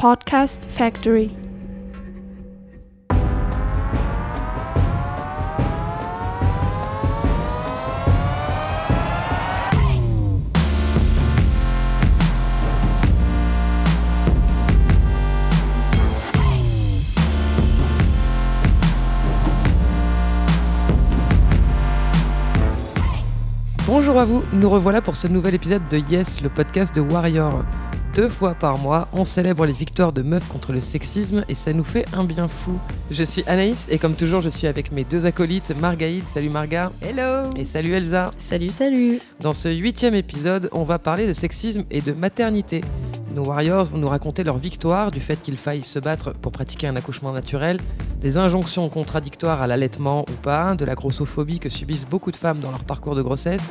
Podcast Factory. Bonjour à vous, nous revoilà pour ce nouvel épisode de Yes, le podcast de Warrior. Deux fois par mois, on célèbre les victoires de meufs contre le sexisme et ça nous fait un bien fou. Je suis Anaïs et comme toujours, je suis avec mes deux acolytes, Margaïde, salut Marga. Hello Et salut Elsa. Salut, salut Dans ce huitième épisode, on va parler de sexisme et de maternité. Nos Warriors vont nous raconter leur victoire, du fait qu'il faille se battre pour pratiquer un accouchement naturel, des injonctions contradictoires à l'allaitement ou pas, de la grossophobie que subissent beaucoup de femmes dans leur parcours de grossesse,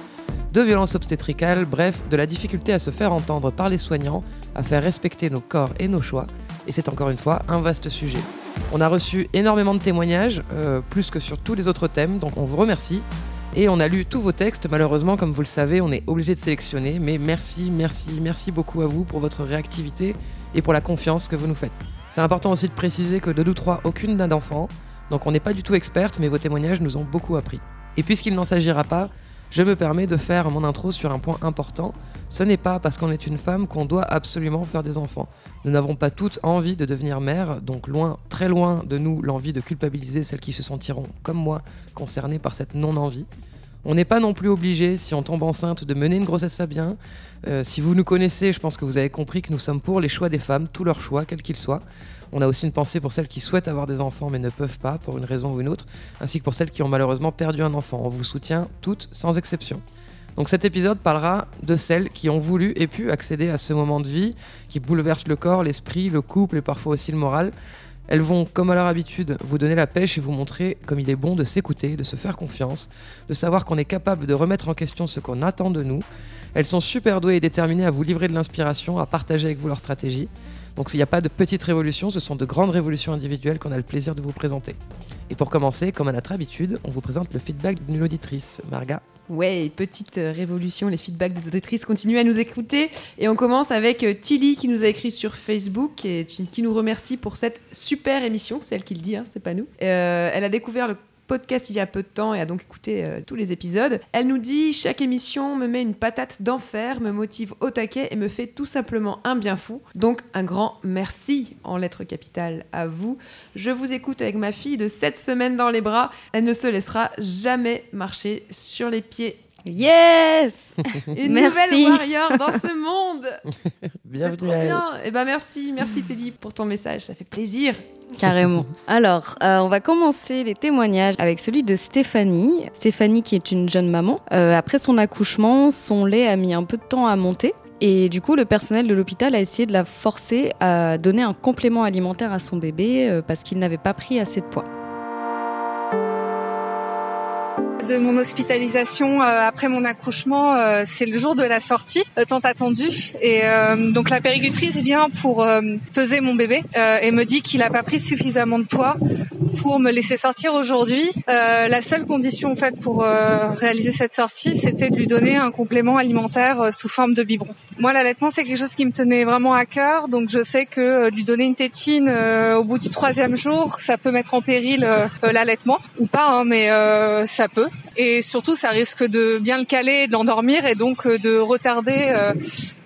de violences obstétricales, bref, de la difficulté à se faire entendre par les soignants, à faire respecter nos corps et nos choix. Et c'est encore une fois un vaste sujet. On a reçu énormément de témoignages, euh, plus que sur tous les autres thèmes, donc on vous remercie. Et on a lu tous vos textes, malheureusement, comme vous le savez, on est obligé de sélectionner, mais merci, merci, merci beaucoup à vous pour votre réactivité et pour la confiance que vous nous faites. C'est important aussi de préciser que de nous trois, aucune n'a d'enfant, donc on n'est pas du tout experte, mais vos témoignages nous ont beaucoup appris. Et puisqu'il n'en s'agira pas, je me permets de faire mon intro sur un point important. Ce n'est pas parce qu'on est une femme qu'on doit absolument faire des enfants. Nous n'avons pas toutes envie de devenir mère, donc loin, très loin de nous l'envie de culpabiliser celles qui se sentiront, comme moi, concernées par cette non-envie. On n'est pas non plus obligé, si on tombe enceinte, de mener une grossesse à bien. Euh, si vous nous connaissez, je pense que vous avez compris que nous sommes pour les choix des femmes, tous leurs choix, quels qu'ils soient. On a aussi une pensée pour celles qui souhaitent avoir des enfants mais ne peuvent pas, pour une raison ou une autre, ainsi que pour celles qui ont malheureusement perdu un enfant. On vous soutient toutes, sans exception. Donc cet épisode parlera de celles qui ont voulu et pu accéder à ce moment de vie qui bouleverse le corps, l'esprit, le couple et parfois aussi le moral. Elles vont, comme à leur habitude, vous donner la pêche et vous montrer comme il est bon de s'écouter, de se faire confiance, de savoir qu'on est capable de remettre en question ce qu'on attend de nous. Elles sont super douées et déterminées à vous livrer de l'inspiration, à partager avec vous leur stratégie. Donc il n'y a pas de petites révolutions, ce sont de grandes révolutions individuelles qu'on a le plaisir de vous présenter. Et pour commencer, comme à notre habitude, on vous présente le feedback d'une auditrice. Marga Ouais, petite euh, révolution, les feedbacks des auditrices continuent à nous écouter. Et on commence avec euh, Tilly qui nous a écrit sur Facebook et qui nous remercie pour cette super émission. C'est elle qui le dit, hein, c'est pas nous. Euh, elle a découvert le podcast il y a peu de temps et a donc écouté euh, tous les épisodes. Elle nous dit Chaque émission me met une patate d'enfer, me motive au taquet et me fait tout simplement un bien fou. Donc un grand merci en lettres capitales à vous. Je vous écoute avec ma fille de 7 semaines dans les bras. Elle ne se laissera jamais marcher sur les pieds Yes Une Merci. nouvelle warrior dans ce monde Bienvenue bien Et ben merci, merci Teddy pour ton message, ça fait plaisir. Carrément. Alors, euh, on va commencer les témoignages avec celui de Stéphanie. Stéphanie qui est une jeune maman. Euh, après son accouchement, son lait a mis un peu de temps à monter. Et du coup, le personnel de l'hôpital a essayé de la forcer à donner un complément alimentaire à son bébé euh, parce qu'il n'avait pas pris assez de poids. De mon hospitalisation euh, après mon accouchement, euh, c'est le jour de la sortie, euh, tant attendue. Et donc la péricultrice vient pour peser mon bébé et me dit qu'il n'a pas pris suffisamment de poids pour me laisser sortir aujourd'hui. Euh, la seule condition en fait pour euh, réaliser cette sortie, c'était de lui donner un complément alimentaire euh, sous forme de biberon. Moi, l'allaitement, c'est quelque chose qui me tenait vraiment à cœur, donc je sais que euh, lui donner une tétine euh, au bout du troisième jour, ça peut mettre en péril l'allaitement ou pas, hein, mais ça peut. Et surtout, ça risque de bien le caler, de l'endormir et donc euh, de retarder euh,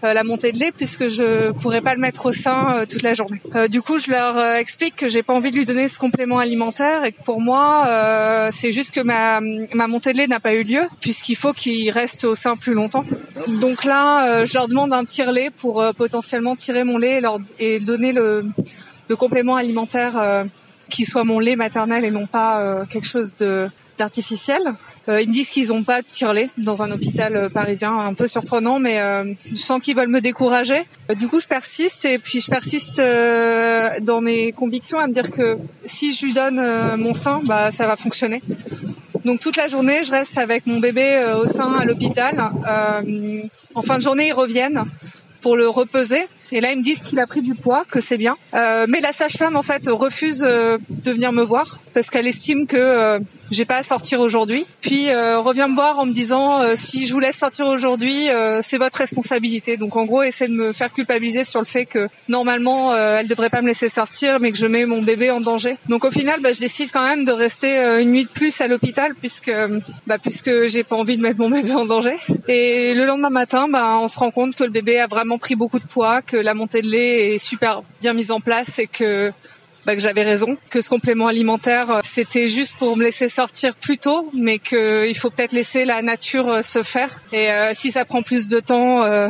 euh, la montée de lait puisque je pourrais pas le mettre au sein toute la journée. Du coup, je leur explique que j'ai pas envie de lui donner ce complément alimentaire et que pour moi, c'est juste que ma, montée de lait n'a pas eu lieu puisqu'il faut qu'il reste au sein plus longtemps. Donc là, je leur demande un tire-lait pour potentiellement tirer mon lait et, leur, et donner le, complément alimentaire qui soit mon lait maternel et non pas quelque chose d'artificiel. Euh, ils me disent qu'ils n'ont pas de tire-lait dans un hôpital euh, parisien, un peu surprenant, mais euh, je sens qu'ils veulent me décourager. Du coup, je persiste et puis je persiste dans mes convictions à me dire que si je lui donne mon sein, bah ça va fonctionner. Donc toute la journée, je reste avec mon bébé au sein à l'hôpital. En fin de journée, ils reviennent pour le repeser. Et là, ils me disent qu'il a pris du poids, que c'est bien. Euh, mais la sage-femme, en fait, refuse euh, de venir me voir parce qu'elle estime que euh, j'ai pas à sortir aujourd'hui. Puis euh, revient me voir en me disant euh, si je vous laisse sortir aujourd'hui, euh, c'est votre responsabilité. Donc en gros, essaie de me faire culpabiliser sur le fait que normalement elle devrait pas me laisser sortir, mais que je mets mon bébé en danger. Donc au final, bah, je décide quand même de rester une nuit de plus à l'hôpital puisque bah, puisque j'ai pas envie de mettre mon bébé en danger. Et le lendemain matin, bah, on se rend compte que le bébé a vraiment pris beaucoup de poids, que la montée de lait est super bien mise en place et que bah, j'avais raison, que ce complément alimentaire euh, c'était juste pour me laisser sortir plus tôt, mais qu'il faut peut-être laisser la nature euh, se faire. Et euh, si ça prend plus de temps, euh,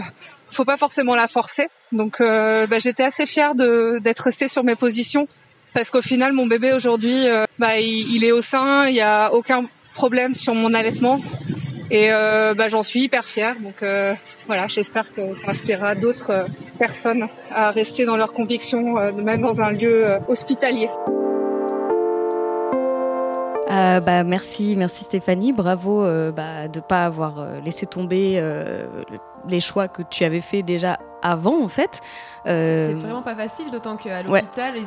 faut pas forcément la forcer. Donc bah, j'étais assez fière d'être restée sur mes positions parce qu'au final mon bébé aujourd'hui, bah, il, il, est au sein, il y a aucun problème sur mon allaitement. Et euh, bah, j'en suis hyper fière. Donc euh, voilà, j'espère que ça inspirera d'autres euh, personnes à rester dans leurs convictions, même dans un lieu hospitalier. Euh, bah, merci, merci Stéphanie. Bravo euh, bah, de ne pas avoir laissé tomber les choix que tu avais fait déjà avant, en fait. Euh... C'est vraiment pas facile, d'autant qu'à l'hôpital, ouais.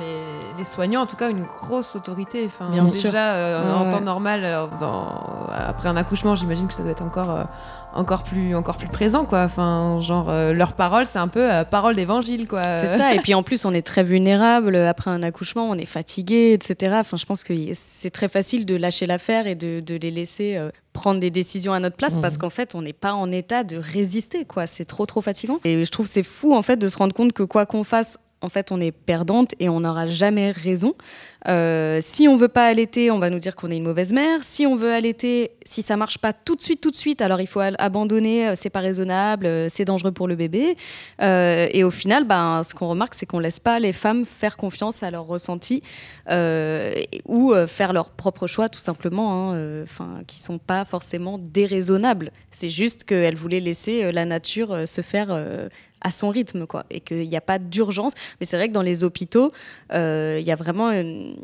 les, les, soignants, en tout cas, une grosse autorité. Enfin, Bien déjà, sûr. Euh, ouais, en temps normal, euh, dans, après un accouchement, j'imagine que ça doit être encore, euh, encore, plus, encore plus présent, quoi. Enfin, genre, euh, leur parole, c'est un peu parole d'évangile, quoi. C'est ça, et puis en plus, on est très vulnérable après un accouchement, on est fatigué, etc. Enfin, je pense que c'est très facile de lâcher l'affaire et de, de, les laisser prendre des décisions à notre place mmh. parce qu'en fait on n'est pas en état de résister quoi c'est trop trop fatigant et je trouve c'est fou en fait de se rendre compte que quoi qu'on fasse en fait, on est perdante et on n'aura jamais raison. Euh, si on veut pas allaiter, on va nous dire qu'on est une mauvaise mère. Si on veut allaiter, si ça marche pas tout de suite, tout de suite, alors il faut abandonner, c'est pas raisonnable, c'est dangereux pour le bébé. Euh, et au final, ben, ce qu'on remarque, c'est qu'on laisse pas les femmes faire confiance à leurs ressentis euh, ou faire leurs propres choix, tout simplement, enfin, hein, qui sont pas forcément déraisonnables. C'est juste qu'elles voulaient laisser la nature se faire à son rythme, quoi, et qu'il n'y a pas d'urgence. Mais c'est vrai que dans les hôpitaux, il euh, y a vraiment une,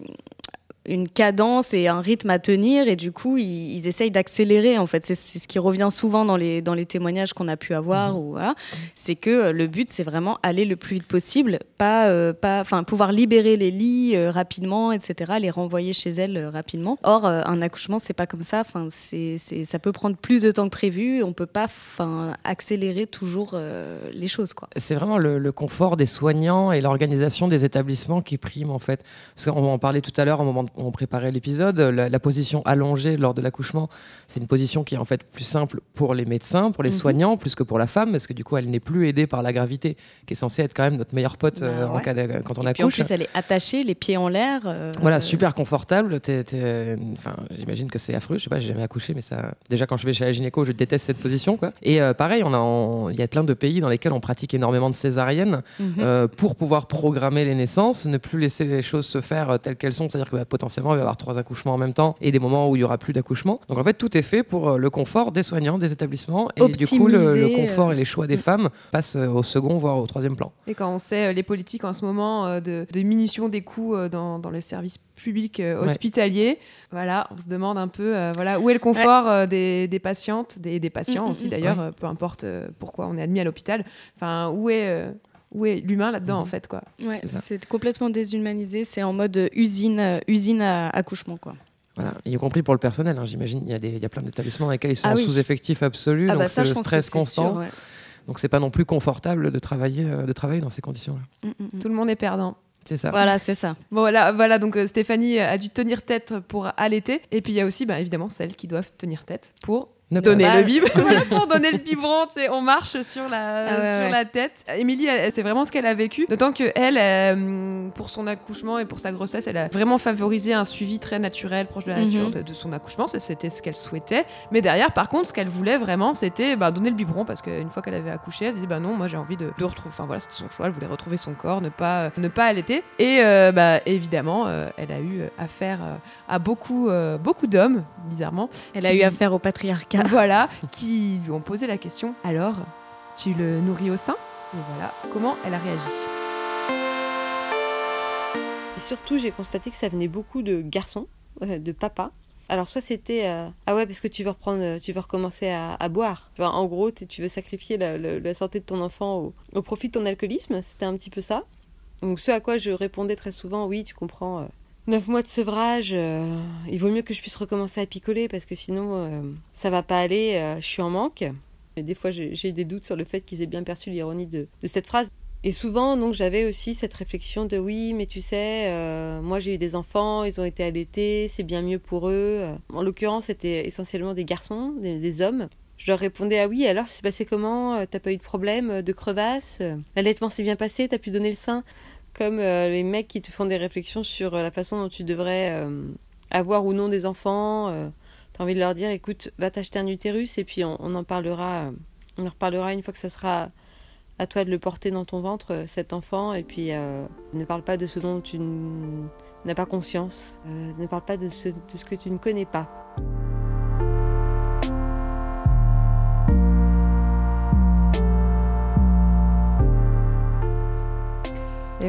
une cadence et un rythme à tenir et du coup ils, ils essayent d'accélérer en fait. C'est ce qui revient souvent dans les, dans les témoignages qu'on a pu avoir mmh. ou voilà. c'est que le but c'est vraiment aller le plus vite possible pas euh, pas enfin pouvoir libérer les lits euh, rapidement etc les renvoyer chez elles euh, rapidement. Or euh, un accouchement c'est pas comme ça. Enfin c'est ça peut prendre plus de temps que prévu. On peut pas enfin accélérer toujours euh, les choses quoi. C'est vraiment le, le, confort des soignants et l'organisation des établissements qui prime en fait. Parce qu'on en parlait tout à l'heure au moment de on préparait l'épisode, la, la, position allongée lors de l'accouchement, c'est une position qui est en fait plus simple pour les médecins, pour les mmh. soignants, plus que pour la femme, parce que du coup, elle n'est plus aidée par la gravité, qui est censée être quand même notre meilleure pote bah, euh, ouais. en cas de, quand on Et accouche. Puis en plus, elle est attachée, les pieds en l'air. Euh, voilà, super confortable. Enfin, j'imagine que c'est affreux. Je sais pas, j'ai jamais accouché, mais ça. Déjà, quand je vais chez la gynéco, je déteste cette position, quoi. Et euh, pareil, on a, on... il y a plein de pays dans lesquels on pratique énormément de césariennes Mmh. euh, pour pouvoir programmer les naissances, ne plus laisser les choses se faire telles qu'elles sont, c'est-à-dire que bah, potentiellement il va y avoir trois accouchements en même temps et des moments où il y aura plus d'accouchement. Donc en fait, tout est fait pour le confort des soignants, des établissements et Optimiser, du coup le, le confort euh... et les choix des femmes passent au second voire au troisième plan. Et quand on sait euh, les politiques en ce moment euh, de, de diminution des coûts euh, dans, dans les services publics euh, hospitaliers, ouais. voilà, on se demande un peu euh, voilà où est le confort ouais. des, des, patientes, des, des patients mmh, aussi d'ailleurs, ouais. peu importe euh, pourquoi on est admis à l'hôpital. Enfin, où est où est l'humain là-dedans mmh. en fait quoi ouais, c'est complètement déshumanisé c'est en mode usine usine à accouchement quoi voilà. y compris pour le personnel, hein, j'imagine. Il y, a des, il y a plein d'établissements dans lesquels ils sont ah oui. sous-effectifs absolus, ah donc bah ça, c'est le stress constant. Sûr, ouais. Donc c'est pas non plus confortable de travailler, euh, de travailler dans ces conditions-là. Mm -mm. Tout le monde est perdant. C'est ça. Voilà, c'est ça. Bon, voilà, voilà donc euh, Stéphanie a dû tenir tête pour allaiter. Et puis il y a aussi, bah, évidemment, celles qui doivent tenir tête pour ne donner le biberon. pour donner le biberon, on marche sur la, ah ouais, sur ouais. la tête. Émilie, c'est vraiment ce qu'elle a vécu. D'autant que elle, euh, pour son accouchement et pour sa grossesse, elle a vraiment favorisé un suivi très naturel, proche de la nature Mhm. de, de son accouchement. C'était ce qu'elle souhaitait. Mais derrière, par contre, ce qu'elle voulait vraiment, c'était bah, donner le biberon parce qu'une fois qu'elle avait accouché, elle se disait bah non, moi j'ai envie de, de retrouver. Enfin voilà, c'était son choix. Elle voulait retrouver son corps, ne pas, ne pas allaiter. Et euh, bah, évidemment, euh, elle a eu affaire euh, à beaucoup, euh, beaucoup d'hommes, bizarrement. Elle a eu affaire au patriarcat. Voilà, qui lui ont posé la question alors, tu le nourris au sein? Et voilà, comment elle a réagi. Et surtout, j'ai constaté que ça venait beaucoup de garçons, euh, de papa. Alors soit c'était euh, ah ouais parce que tu veux reprendre, tu veux recommencer à, à boire. Enfin, en gros, tu veux sacrifier la, la- la santé de ton enfant au, au profit de ton alcoolisme. C'était un petit peu ça. Donc ce à quoi je répondais très souvent oui, tu comprends. euh, neuf mois de sevrage, euh, il vaut mieux que je puisse recommencer à picoler parce que sinon euh, ça va pas aller, euh, je suis en manque. Et des fois j'ai des doutes sur le fait qu'ils aient bien perçu l'ironie de, cette phrase. Et souvent donc j'avais aussi cette réflexion de oui mais tu sais euh, moi j'ai eu des enfants, ils ont été allaités, c'est bien mieux pour eux. En l'occurrence c'était essentiellement des garçons, des, des hommes. Je leur répondais ah oui alors c'est passé comment? T'as pas eu de problème de crevasse? L'allaitement s'est bien passé T'as pu donner le sein? Comme euh, les mecs qui te font des réflexions sur euh, la façon dont tu devrais euh, avoir ou non des enfants. T'as envie de leur dire écoute va t'acheter un utérus et puis on, en parlera. on reparlera une fois que ça sera à toi de le porter dans ton ventre cet enfant et puis ne parle pas de ce dont tu n'as pas conscience. Ne parle pas de ce que tu ne connais pas.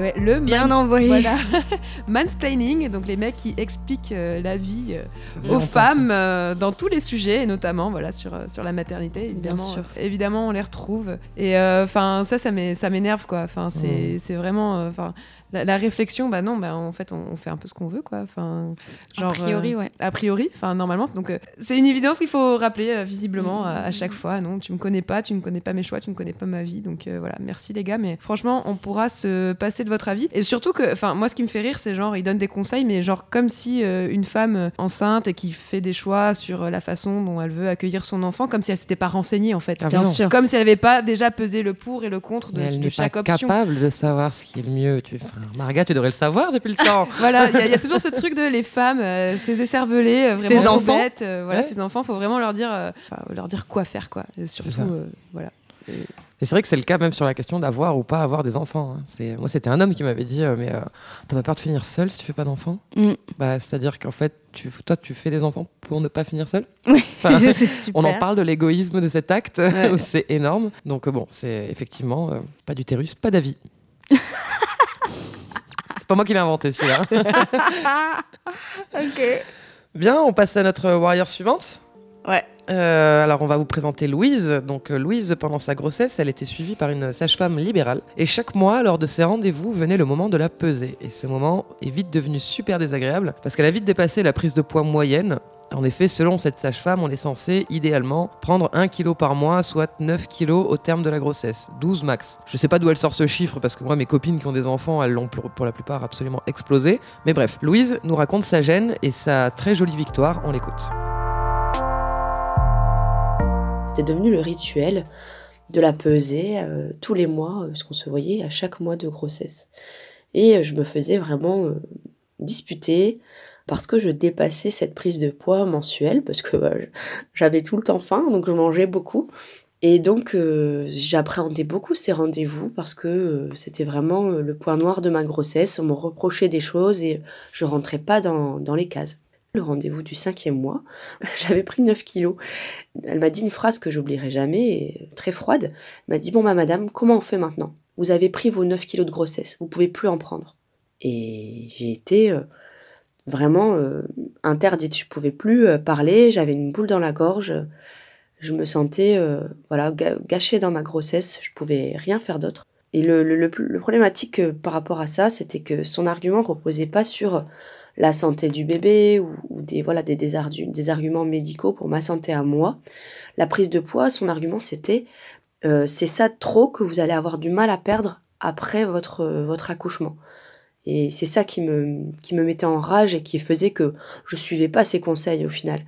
Ouais, le Bien mans- envoyé. Voilà. Mansplaining, donc les mecs qui expliquent euh, la vie euh, aux femmes euh, dans tous les sujets, et notamment voilà sur sur la maternité. Évidemment, sûr. euh, évidemment, on les retrouve. Et euh, enfin, ça, ça m'é- ça m'énerve quoi. Enfin, c'est c'est vraiment, euh, enfin, la, la réflexion, bah non, bah en fait, on, on fait un peu ce qu'on veut quoi. Enfin, genre. a priori, euh, ouais. a priori, enfin normalement, c'est- donc euh, c'est une évidence qu'il faut rappeler euh, visiblement à, à chaque fois. Non, tu me connais pas, tu ne connais pas mes choix, tu ne connais pas ma vie. Donc euh, voilà, merci les gars, mais franchement, on pourra se passer de votre avis. Et surtout que, enfin moi, ce qui me fait rire, c'est genre ils donnent des conseils, mais genre comme si euh, une femme enceinte et qui fait des choix sur la façon dont elle veut accueillir son enfant, comme si elle s'était pas renseignée en fait. Ah, Bien sûr. Comme si elle n'avait pas déjà pesé le pour et le contre de, Mais elle de n'est pas chaque option. capable de savoir ce qui est le mieux. Tu... Enfin, Marga, tu devrais le savoir depuis le temps. Voilà, il y, a- il y a toujours ce truc de les femmes, euh, ces écervelés, euh, vraiment Ces enfants. bêtes, euh, voilà, Ouais. ces enfants, faut vraiment leur dire, euh, leur dire quoi faire, quoi. Et surtout, ça. euh, voilà. Et c'est vrai que c'est le cas même sur la question d'avoir ou pas avoir des enfants. hein. C'est... Moi, c'était un homme qui m'avait dit euh, Mais euh, t'as pas peur de finir seul si tu fais pas d'enfants? Mm. bah, C'est-à-dire qu'en fait, tu... toi, tu fais des enfants pour ne pas finir seul Oui, Enfin, c'est super. On en parle de l'égoïsme de cet acte, c'est énorme. Donc bon, c'est effectivement euh, pas d'utérus, pas d'avis. C'est pas moi qui l'ai inventé celui-là. Bien, on passe à notre warrior suivante. Ouais. Euh, alors on va vous présenter Louise. Donc euh, Louise, pendant sa grossesse, elle était suivie par une sage-femme libérale. Et chaque mois, lors de ses rendez-vous, venait le moment de la peser. Et ce moment est vite devenu super désagréable parce qu'elle a vite dépassé la prise de poids moyenne. En effet, selon cette sage-femme, on est censé idéalement prendre 1 kg par mois, soit 9 kg au terme de la grossesse, 12 max. Je sais pas d'où elle sort ce chiffre parce que moi, mes copines qui ont des enfants, elles l'ont pour, la plupart absolument explosé. Mais bref, Louise nous raconte sa gêne et sa très jolie victoire. On l'écoute. C'était devenu le rituel de la peser euh, tous les mois, euh, parce qu'on se voyait à chaque mois de grossesse. Et euh, je me faisais vraiment euh, disputer parce que je dépassais cette prise de poids mensuelle, parce que bah, j'avais tout le temps faim, donc je mangeais beaucoup. Et donc euh, j'appréhendais beaucoup ces rendez-vous parce que euh, c'était vraiment euh, le point noir de ma grossesse. On me reprochait des choses et je rentrais pas dans, dans les cases. Le rendez-vous du cinquième mois, j'avais pris 9 kilos. Elle m'a dit une phrase que j'oublierai jamais, très froide. Elle m'a dit Bon, bah, madame, comment on fait maintenant? Vous avez pris vos 9 kilos de grossesse, vous pouvez plus en prendre. Et j'ai été vraiment euh, interdite. Je pouvais plus euh, parler, j'avais une boule dans la gorge. Je me sentais euh, voilà, gâchée dans ma grossesse, je pouvais rien faire d'autre. Et le, le, le problématique par rapport à ça, c'était que son argument reposait pas sur la santé du bébé ou, des voilà des, des, arguments médicaux pour ma santé à moi. La prise de poids, son argument c'était c'est ça trop que vous allez avoir du mal à perdre après votre votre accouchement. Et c'est ça qui me qui me mettait en rage et qui faisait que je suivais pas ses conseils au final.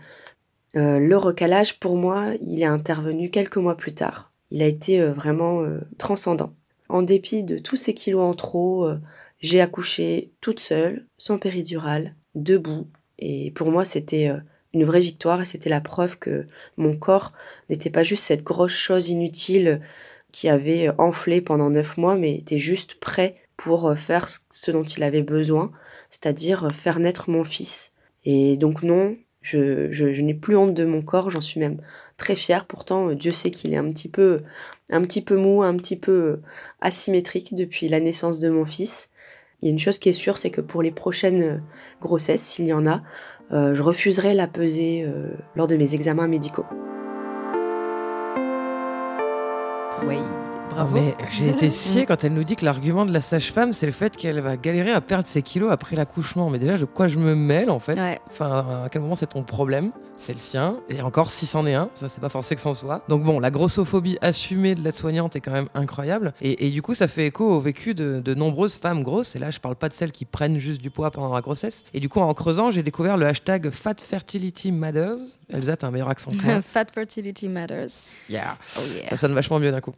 Euh, le recalage pour moi, il est intervenu quelques mois plus tard. Il a été euh, vraiment euh, transcendant. En dépit de tous ces kilos en trop, j'ai accouché toute seule, sans péridurale, debout. Et pour moi, c'était une vraie victoire et c'était la preuve que mon corps n'était pas juste cette grosse chose inutile qui avait enflé pendant neuf mois, mais était juste prêt pour euh, faire ce- dont il avait besoin, c'est-à-dire euh, faire naître mon fils. Et donc non, je, je, n'ai plus honte de mon corps, j'en suis même très fière. Pourtant, euh, Dieu sait qu'il est un petit peu, un petit peu mou, un petit peu asymétrique depuis la naissance de mon fils. Il y a une chose qui est sûre, c'est que pour les prochaines grossesses, s'il y en a, je refuserai la peser euh, lors de mes examens médicaux. Oui, Bravo. Mais j'ai été sciée quand elle nous dit que l'argument de la sage-femme, c'est le fait qu'elle va galérer à perdre ses kilos après l'accouchement. Mais déjà, de quoi je me mêle en fait Ouais. Enfin, à quel moment c'est ton problème C'est le sien. Et encore, si c'en est un, ça c'est pas forcé que c'en soit. Donc bon, la grossophobie assumée de l'aide-soignante est quand même incroyable. Et, et du coup, ça fait écho au vécu de, de nombreuses femmes grosses. Et là, je parle pas de celles qui prennent juste du poids pendant la grossesse. Et du coup, en creusant, j'ai découvert le hashtag Fat Fertility Matters. Elsa, t'as un meilleur accent que moi. Fat fertility matters. Yeah. Oh yeah. Ça sonne vachement mieux d'un coup.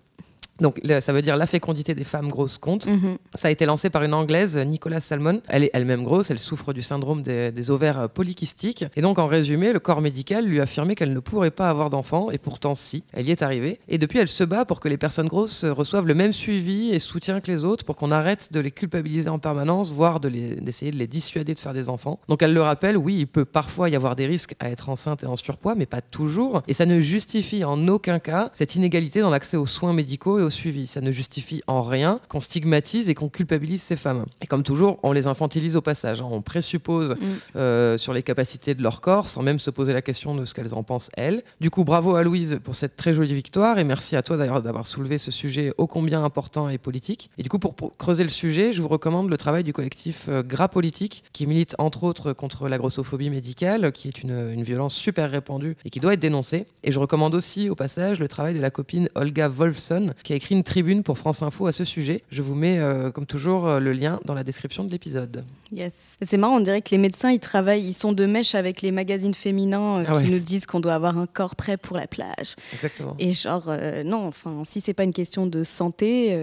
Donc ça veut dire la fécondité des femmes grosses compte. Mhm. Ça a été lancé par une anglaise, Nicolas Salmon. Elle est elle-même grosse, elle souffre du syndrome des, des ovaires polykystiques. Et donc, en résumé, le corps médical lui a affirmé qu'elle ne pourrait pas avoir d'enfant, et pourtant, si, elle y est arrivée. Et depuis, elle se bat pour que les personnes grosses reçoivent le même suivi et soutien que les autres, pour qu'on arrête de les culpabiliser en permanence, voire de d'essayer de les dissuader de faire des enfants. Donc, elle le rappelle, oui, il peut parfois y avoir des risques à être enceinte et en surpoids, mais pas toujours. Et ça ne justifie en aucun cas cette inégalité dans l'accès aux soins médicaux et au suivi. Ça ne justifie en rien qu'on stigmatise et qu'on culpabilise ces femmes. Et comme toujours, on les infantilise au passage. hein. On présuppose euh, sur les capacités de leur corps sans même se poser la question de ce qu'elles en pensent elles. Du coup, bravo à Louise pour cette très jolie victoire et merci à toi d'ailleurs d'avoir soulevé ce sujet ô combien important et politique. Et du coup, pour, pour creuser le sujet, je vous recommande le travail du collectif euh, Gras Politique qui milite entre autres contre la grossophobie médicale, qui est une, une violence super répandue et qui doit être dénoncée. Et je recommande aussi au passage le travail de la copine Olga Wolfson qui a écrit une tribune pour France Info à ce sujet. Je vous mets euh, comme toujours euh, le lien dans la description de l'épisode. Yes. C'est marrant, on dirait que les médecins, ils travaillent, ils sont de mèche avec les magazines féminins euh, Ah ouais. qui nous disent qu'on doit avoir un corps prêt pour la plage. Exactement. Et genre, non, enfin, si c'est pas une question de santé,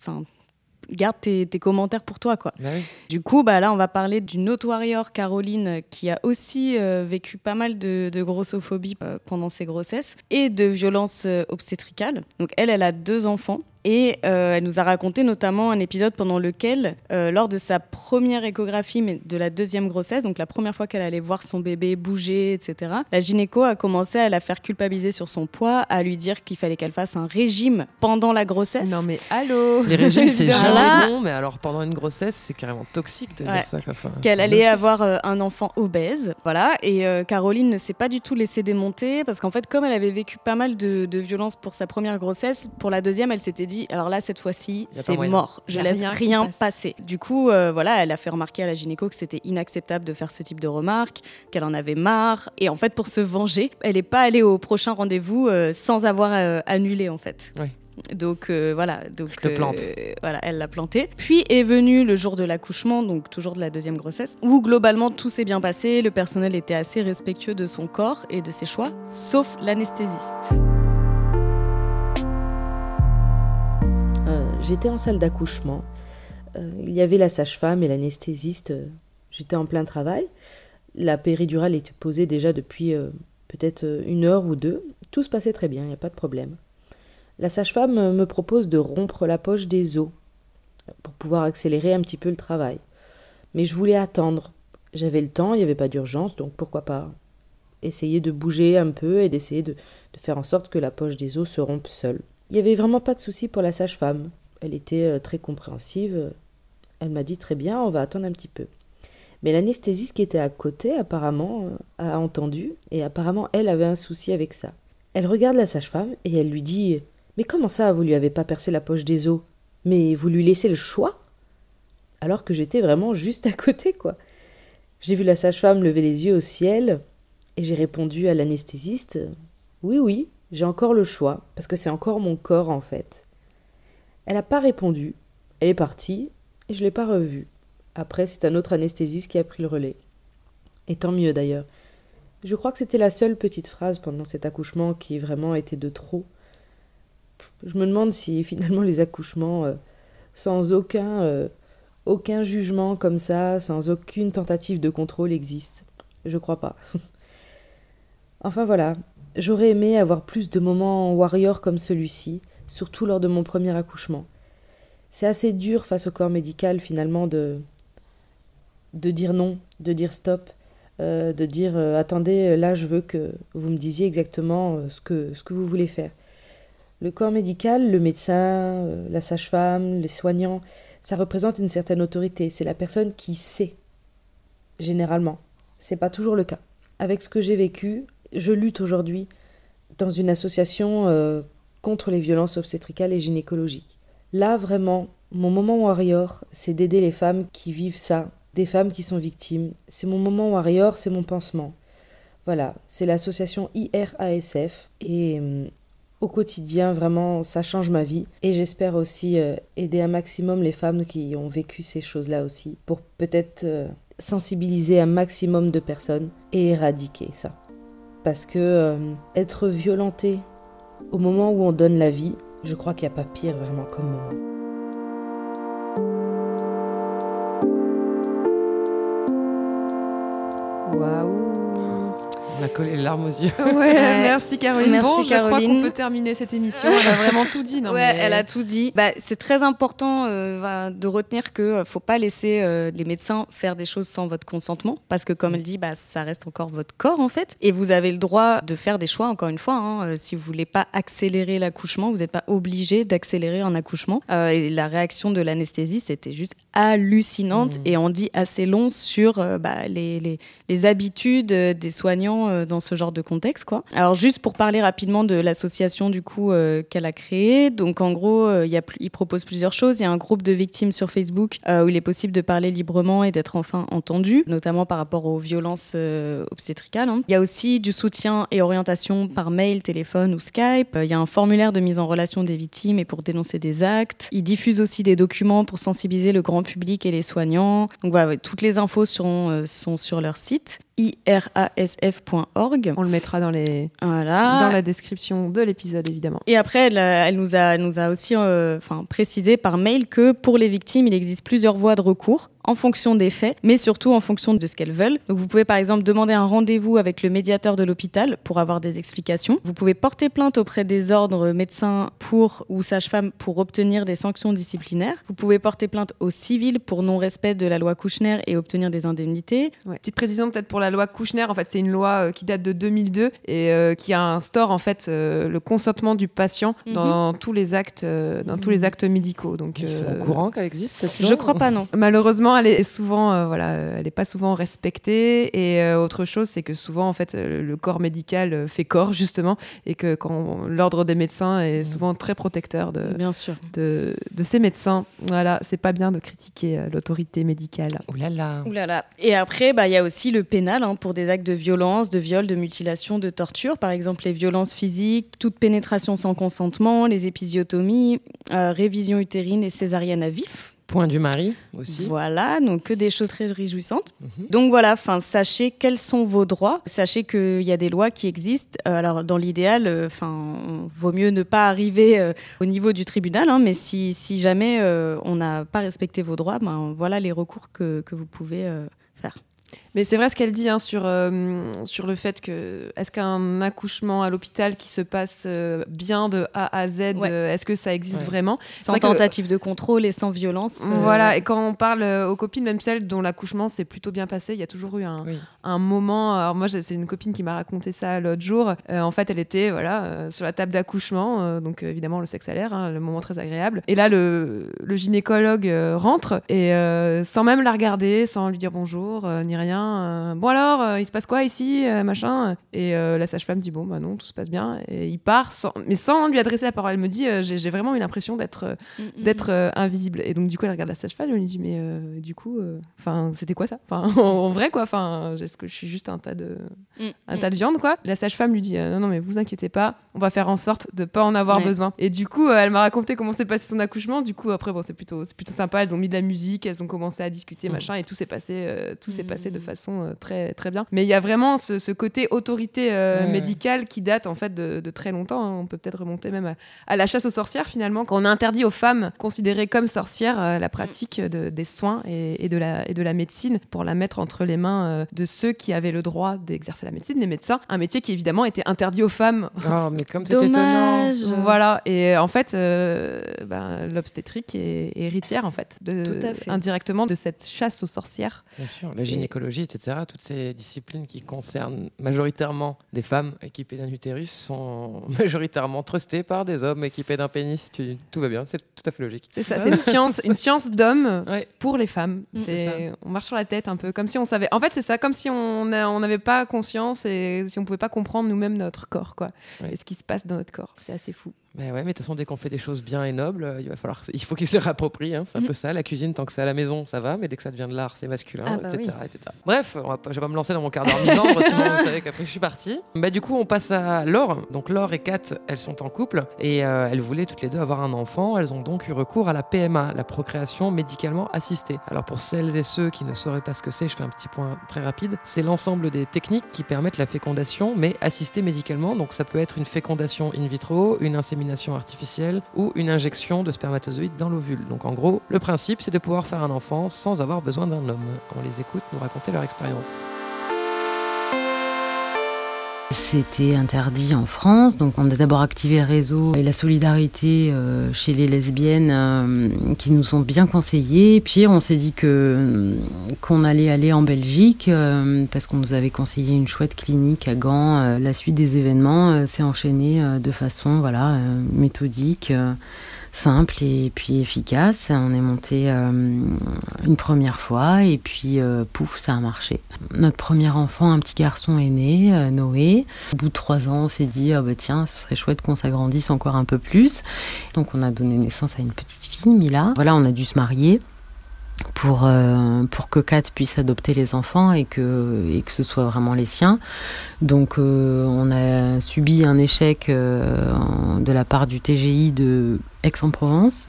enfin, garde tes, tes commentaires pour toi, quoi. Bah. Du coup, bah là, on va parler d'une autre warrior, Caroline, qui a aussi euh, vécu pas mal de, de grossophobie euh, pendant ses grossesses et de violences euh, obstétricales. Donc, elle, elle a deux enfants. Et euh, elle nous a raconté notamment un épisode pendant lequel, euh, lors de sa première échographie, mais de la deuxième grossesse, donc la première fois qu'elle allait voir son bébé bouger, etc., la gynéco a commencé à la faire culpabiliser sur son poids, à lui dire qu'il fallait qu'elle fasse un régime pendant la grossesse. Non mais allô Les régimes, c'est jamais bon, mais alors pendant une grossesse, c'est carrément toxique de Ouais. dire ça. Enfin, qu'elle allait nocif. avoir euh, un enfant obèse, voilà. Et euh, Caroline ne s'est pas du tout laissée démonter parce qu'en fait, comme elle avait vécu pas mal de, de violences pour sa première grossesse, pour la deuxième, elle s'était dit alors là cette fois-ci, c'est mort, je laisse rien rien, passe. passer. Du coup, euh, voilà, elle a fait remarquer à la gynéco que c'était inacceptable de faire ce type de remarques, qu'elle en avait marre. Et en fait, pour se venger, elle n'est pas allée au prochain rendez-vous euh, sans avoir euh, annulé en fait. Oui. Donc euh, voilà, donc Je te plante. euh, voilà, elle l'a planté. Puis est venu le jour de l'accouchement, donc toujours de la deuxième grossesse, où globalement tout s'est bien passé, le personnel était assez respectueux de son corps et de ses choix, sauf l'anesthésiste. J'étais en salle d'accouchement. Euh, il y avait la sage-femme et l'anesthésiste. euh, J'étais en plein travail. La péridurale était posée déjà depuis euh, peut-être une heure ou deux. Tout se passait très bien, il n'y a pas de problème. La sage-femme me propose de rompre la poche des os pour pouvoir accélérer un petit peu le travail. Mais je voulais attendre. J'avais le temps, il n'y avait pas d'urgence, donc pourquoi pas essayer de bouger un peu et d'essayer de, de faire en sorte que la poche des os se rompe seule. Il n'y avait vraiment pas de souci pour la sage-femme. Elle était euh, très compréhensive. Elle m'a dit très bien, on va attendre un petit peu. Mais l'anesthésiste qui était à côté, apparemment, euh, a entendu, et apparemment, elle avait un souci avec ça. Elle regarde la sage-femme et elle lui dit Mais comment ça, vous lui avez pas percé la poche des os? Mais vous lui laissez le choix? Alors que j'étais vraiment juste à côté, quoi. J'ai vu la sage-femme lever les yeux au ciel, et j'ai répondu à l'anesthésiste Oui, oui, j'ai encore le choix, parce que c'est encore mon corps, en fait. Elle n'a pas répondu, elle est partie, et je l'ai pas revue. Après, c'est un autre anesthésiste qui a pris le relais. Et tant mieux d'ailleurs. Je crois que c'était la seule petite phrase pendant cet accouchement qui vraiment était de trop. Je me demande si finalement les accouchements euh, sans aucun, euh, aucun jugement comme ça, sans aucune tentative de contrôle existent. Je crois pas. enfin voilà, j'aurais aimé avoir plus de moments warrior comme celui-ci, surtout lors de mon premier accouchement. C'est assez dur face au corps médical finalement de de dire non, de dire stop, euh, de dire euh, attendez, là je veux que vous me disiez exactement euh, ce que, ce que vous voulez faire. Le corps médical, le médecin, euh, la sage-femme, les soignants, ça représente une certaine autorité. C'est la personne qui sait, généralement. C'est pas toujours le cas. Avec ce que j'ai vécu, je lutte aujourd'hui dans une association euh, contre les violences obstétricales et gynécologiques. Là, vraiment, mon moment warrior, c'est d'aider les femmes qui vivent ça, des femmes qui sont victimes. C'est mon moment warrior, c'est mon pansement. Voilà, c'est l'association IRASF et hum, au quotidien, vraiment, ça change ma vie. Et j'espère aussi euh, aider un maximum les femmes qui ont vécu ces choses-là aussi, pour peut-être euh, sensibiliser un maximum de personnes et éradiquer ça. Parce que euh, être violenté au moment où on donne la vie, je crois qu'il n'y a pas pire vraiment comme moment. Waouh On a collé les larmes aux yeux. Ouais, merci Caroline. Merci, bon, je crois Caroline. qu'on peut terminer cette émission. Elle a vraiment tout dit. Non, ouais, mais- elle a tout dit. Bah, c'est très important euh, de retenir que euh, faut pas laisser euh, les médecins faire des choses sans votre consentement, parce que comme elle dit, bah, ça reste encore votre corps en fait, et vous avez le droit de faire des choix. Encore une fois, hein, si vous voulez pas accélérer l'accouchement, vous n'êtes pas obligé d'accélérer un accouchement. Euh, et la réaction de l'anesthésiste était juste hallucinante, Mhm. et on dit assez long sur euh, bah, les, les, les habitudes des soignants euh, dans ce genre de contexte, quoi. Alors juste pour parler rapidement de l'association du coup euh, qu'elle a créée. Donc en gros, euh, il propose plusieurs choses. Il y a un groupe de victimes sur Facebook où il est possible de parler librement et d'être enfin entendu, notamment par rapport aux violences obstétricales. hein. Il y a aussi du soutien et orientation par mail, téléphone ou Skype. Il y a un formulaire de mise en relation des victimes et pour dénoncer des actes. Il diffuse aussi des documents pour sensibiliser le grand public et les soignants. Donc voilà, toutes les infos sont sur leur site irasf.org. On le mettra dans, les... Voilà. dans la description de l'épisode, évidemment. Et après, elle, elle nous a, elle nous a aussi euh, précisé par mail que pour les victimes, il existe plusieurs voies de recours en fonction des faits, mais surtout en fonction de ce qu'elles veulent. Donc vous pouvez par exemple demander un rendez-vous avec le médiateur de l'hôpital pour avoir des explications. Vous pouvez porter plainte auprès des ordres médecins pour ou sages-femmes pour obtenir des sanctions disciplinaires. Vous pouvez porter plainte au civil pour non-respect de la loi Kouchner et obtenir des indemnités. Ouais. Petite précision peut-être pour la loi Kouchner, en fait c'est une loi euh, qui date de 2002 et euh, qui instaure en fait euh, le consentement du patient Mhm. dans tous les actes, euh, dans tous les actes médicaux. Donc Ils sont au courant qu'elle existe cette Je loi crois pas, non. Malheureusement, elle est souvent, euh, voilà, euh, elle est pas souvent respectée. Et euh, autre chose, c'est que souvent, en fait, le corps médical fait corps justement, et que quand l'ordre des médecins est souvent très protecteur de, Bien sûr. de, de ces médecins. Voilà, c'est pas bien de critiquer euh, l'autorité médicale. Ouh là là. Ouh là là. Et après, bah, il y a aussi le pénal hein, pour des actes de violence, de viol, de mutilation, de torture. Par exemple, les violences physiques, toute pénétration sans consentement, les épisiotomies, euh, révision utérine et césarienne à vif. Point du mari aussi. Voilà, donc que des choses très réjouissantes. Mhm. Donc voilà, enfin, sachez quels sont vos droits. Sachez qu'il y a des lois qui existent. Euh, alors dans l'idéal, euh, enfin, vaut mieux ne pas arriver euh, au niveau du tribunal, hein, mais si, si jamais euh, on n'a pas respecté vos droits, ben, voilà les recours que, que vous pouvez euh, faire. Mais c'est vrai ce qu'elle dit hein, sur, euh, sur le fait que est-ce qu'un accouchement à l'hôpital qui se passe euh, bien de A à Z, Ouais. euh, est-ce que ça existe Ouais. vraiment? Sans vrai que- tentative de contrôle et sans violence. euh, Voilà, et quand on parle aux copines, même celles dont l'accouchement s'est plutôt bien passé, il y a toujours eu un, Oui. un moment. Alors moi, c'est une copine qui m'a raconté ça l'autre jour. Euh, en fait, elle était voilà euh, sur la table d'accouchement, euh, donc euh, évidemment le sexe à l'air, hein, le moment très agréable. Et là, le, le gynécologue euh, rentre et euh, sans même la regarder, sans lui dire bonjour euh, ni rien. Euh, bon alors, euh, il se passe quoi ici, euh, machin. Et la sage-femme dit bon bah non, tout se passe bien. Et il part, sans, mais sans lui adresser la parole. Elle me dit j'ai vraiment eu l'impression d'être mm, mm, d'être euh, invisible. Et donc, du coup, elle regarde la sage-femme, elle lui dit, mais du coup, enfin, c'était quoi ça? Enfin, en vrai, quoi. Enfin, est-ce que je suis juste un tas de, mm, un mm. tas de viande, quoi La sage-femme lui dit, non, non, mais vous inquiétez pas, on va faire en sorte de pas en avoir Ouais. besoin. Et du coup, elle m'a raconté comment s'est passé son accouchement. Du coup, après, bon, c'est plutôt, c'est plutôt sympa. Elles ont mis de la musique, elles ont commencé à discuter, machin, et tout s'est passé, euh, tout s'est passé de façon euh, très, très bien. Mais il y a vraiment ce, ce côté autorité euh, Ouais. médicale qui date en fait de, de très longtemps. hein. On peut peut-être remonter même à, à la chasse aux sorcières finalement, quand on a interdit aux femmes considérées comme sorcières euh, la pratique de- des soins et, et de la, et de la médecine pour la mettre entre les mains euh, de ceux qui avaient le droit d'exercer la médecine, les médecins. Un métier qui évidemment était interdit aux femmes. Oh, mais comme c'est étonnant. Dommage. Voilà, et en fait, euh, ben, l'obstétrique est, est héritière, en fait, de, Tout à fait. indirectement de cette chasse aux sorcières. Bien sûr, la gynécologie, etc., toutes ces disciplines qui concernent majoritairement des femmes équipées d'un utérus sont majoritairement trustées par des hommes équipés d'un pénis. Tu- tout va bien, c'est tout à fait logique. C'est ça, c'est une science, une science d'homme Ouais. pour les femmes. C'est On marche sur la tête un peu, comme si on savait. En fait, c'est ça, comme si on n'avait pas conscience et si on pouvait pas comprendre nous-mêmes notre corps, quoi. Ouais. Et ce qui se passe dans notre corps. C'est assez fou. Mais ouais, mais de toute façon, dès qu'on fait des choses bien et nobles, euh, il va falloir, il faut qu'ils se les réapproprient. Hein. C'est un peu ça. La cuisine, tant que c'est à la maison, ça va, mais dès que ça devient de l'art, c'est masculin, Ah bah etc., etc. Bref, on va pas, je vais pas me lancer dans mon quart d'heure misandre, sinon vous savez qu'après je suis partie. Bah du coup, on passe à Laure. Donc Laure et Kat, elles sont en couple et euh, elles voulaient toutes les deux avoir un enfant. Elles ont donc eu recours à la PMA, la procréation médicalement assistée. Alors pour celles et ceux qui ne sauraient pas ce que c'est, je fais un petit point très rapide. C'est l'ensemble des techniques qui permettent la fécondation, mais assistée médicalement. Donc ça peut être une fécondation in vitro, une insémination artificielle ou une injection de spermatozoïdes dans l'ovule. Donc en gros, le principe c'est de pouvoir faire un enfant sans avoir besoin d'un homme. On les écoute nous raconter leur expérience. C'était interdit en France, donc on a d'abord activé le réseau et la solidarité euh, chez les lesbiennes euh, qui nous ont bien conseillé. Puis on s'est dit que qu'on allait aller en Belgique euh, parce qu'on nous avait conseillé une chouette clinique à Gand. Euh, la suite des événements euh, s'est enchaînée euh, de façon voilà euh, méthodique. Simple et puis efficace. On est monté euh, une première fois et puis euh, pouf, ça a marché. Notre premier enfant, un petit garçon est né, euh, Noé. Au bout de trois ans, on s'est dit, ah bah tiens, ce serait chouette qu'on s'agrandisse encore un peu plus. Donc on a donné naissance à une petite fille, Mila. Voilà, on a dû se marier pour, euh, pour que Kat puisse adopter les enfants et que, ce soit vraiment les siens. Donc euh, on a subi un échec euh, de la part du TGI de Aix-en-Provence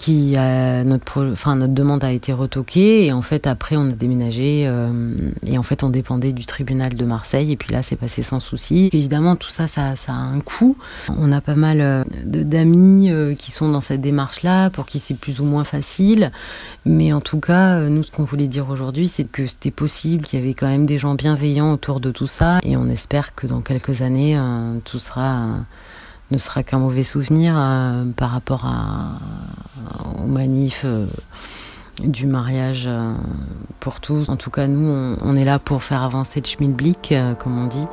qui a notre enfin notre demande a été retoquée et en fait après on a déménagé euh, et en fait on dépendait du tribunal de Marseille et puis là c'est passé sans souci. Évidemment tout ça, ça ça a un coût. On a pas mal euh, d'amis euh, qui sont dans cette démarche là pour qui c'est plus ou moins facile. Mais en tout cas euh, nous ce qu'on voulait dire aujourd'hui c'est que c'était possible qu'il y avait quand même des gens bienveillants autour de tout ça. Et on espère que dans quelques années euh, tout sera euh, ne sera qu'un mauvais souvenir euh, par rapport à, aux manifs euh, du mariage euh, pour tous. En tout cas, nous, on, on est là pour faire avancer le schmilblick, euh, comme on dit.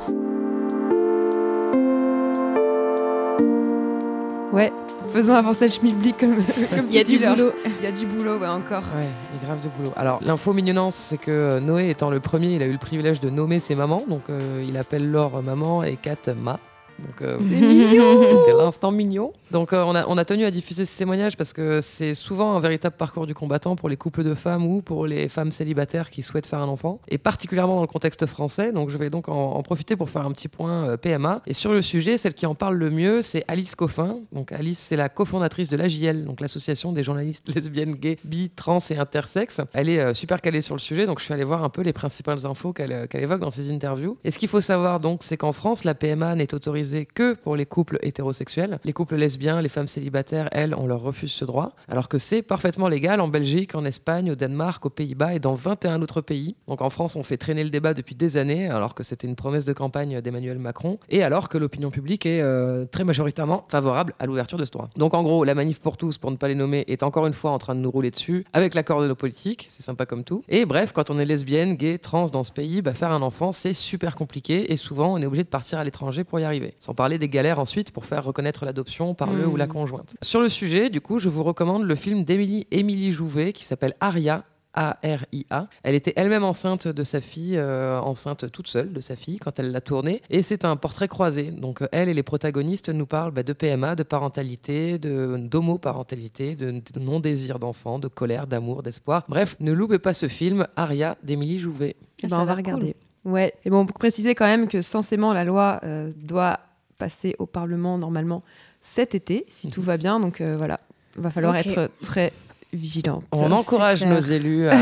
Ouais, faisons avancer le schmilblick comme, comme Il y a du boulot. Il y a du boulot, ouais, encore. Ouais, il y a grave de boulot. Alors, l'info mignonnance, c'est que Noé étant le premier, il a eu le privilège de nommer ses mamans. Donc, euh, il appelle Laure maman et Kat ma. Donc, euh, C'était l'instant mignon. Donc, euh, on, a, on a tenu à diffuser ce témoignage parce que c'est souvent un véritable parcours du combattant pour les couples de femmes ou pour les femmes célibataires qui souhaitent faire un enfant, et particulièrement dans le contexte français. Donc, je vais donc en, en profiter pour faire un petit point euh, PMA. Et sur le sujet, celle qui en parle le mieux, c'est Alice Coffin. Donc, Alice, c'est la cofondatrice de l'AJL, donc l'association des journalistes lesbiennes, gays, bi, trans et intersexes. Elle est euh, super calée sur le sujet, donc je suis allé voir un peu les principales infos qu'elle qu'elle évoque dans ses interviews. Et ce qu'il faut savoir donc, c'est qu'en France, la PMA n'est autorisée que pour les couples hétérosexuels. Les couples lesbiens, les femmes célibataires, elles, on leur refuse ce droit. Alors que c'est parfaitement légal en Belgique, en Espagne, au Danemark, aux Pays-Bas et dans 21 autres pays. Donc en France, on fait traîner le débat depuis des années, alors que c'était une promesse de campagne d'Emmanuel Macron, et alors que l'opinion publique est euh, très majoritairement favorable à l'ouverture de ce droit. Donc en gros, la manif pour tous, pour ne pas les nommer, est encore une fois en train de nous rouler dessus, avec l'accord de nos politiques, c'est sympa comme tout. Et bref, quand on est lesbienne, gay, trans dans ce pays, bah, faire un enfant, c'est super compliqué, et souvent on est obligé de partir à l'étranger pour y arriver. Sans parler des galères ensuite pour faire reconnaître l'adoption par le ou la conjointe. Sur le sujet, du coup, je vous recommande le film d'Émilie Émilie Jouvet qui s'appelle Aria. A-R-I-A. Elle était elle-même enceinte de sa fille, euh, enceinte toute seule de sa fille quand elle l'a tournée. Et c'est un portrait croisé. Donc euh, elle et les protagonistes nous parlent bah, de PMA, de parentalité, de d'homoparentalité, de, de non-désir d'enfant, de colère, d'amour, d'espoir. Bref, ne loupez pas ce film, Aria d'Émilie Jouvet. Ben, Ça on va l'air cool. regarder. Ouais. Et bon, pour préciser quand même que censément, la loi euh, doit passer au Parlement normalement cet été, si tout va bien. Donc euh, voilà, va falloir être très vigilante. On encourage nos élus à,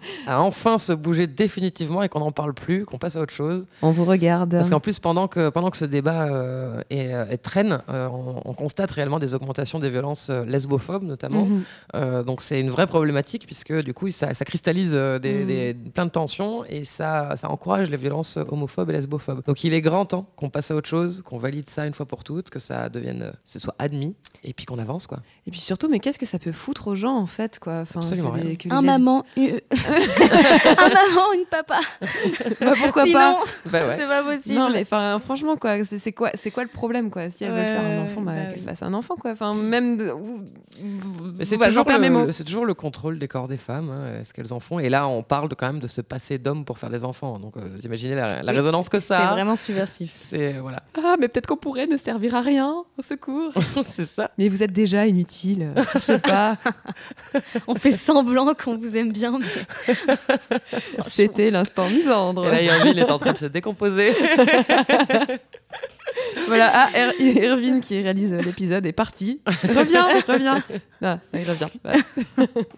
à enfin se bouger définitivement et qu'on n'en parle plus, qu'on passe à autre chose. On vous regarde. Parce qu'en plus, pendant que, pendant que ce débat euh, est, euh, est traîne, euh, on, on constate réellement des augmentations des violences lesbophobes, notamment. Mhm. Donc c'est une vraie problématique, puisque du coup, ça, ça cristallise des, des- plein de tensions et ça, ça encourage les violences homophobes et lesbophobes. Donc il est grand temps qu'on passe à autre chose, qu'on valide ça une fois pour toutes, que ça devienne, ce soit admis, et puis qu'on avance, quoi. Et puis surtout, mais qu'est-ce que ça peut foutre aux gens en fait, quoi. Enfin, Absolument que les- rien. que les Un maman, une- un maman, une papa. Bah, pourquoi Sinon, pas Bah ouais. c'est pas possible. Non, mais enfin, franchement, quoi, c'est c'est quoi, c'est quoi le problème, quoi Si elle veut faire un enfant, bah, bah qu'elle oui. fasse un enfant, quoi. Enfin, même. De... Mais c'est toujours, perds mes mots. le, c'est toujours le contrôle des corps des femmes, hein, est-ce qu'elles en font. Et là, on parle de, quand même de se passer d'homme pour faire des enfants. Donc, euh, vous imaginez la, la Oui, résonance que ça C'est vraiment subversif. C'est voilà, Ah, mais peut-être qu'on pourrait ne servir à rien. Au secours. c'est ça. mais vous êtes déjà inutile. Je sais pas. On fait semblant qu'on vous aime bien, mais C'était l'instant misandre. Et là, Irvine est en train de se décomposer. Voilà, ah, Er- Irvine qui réalise l'épisode est parti. Reviens, reviens. Ah, il revient. Voilà.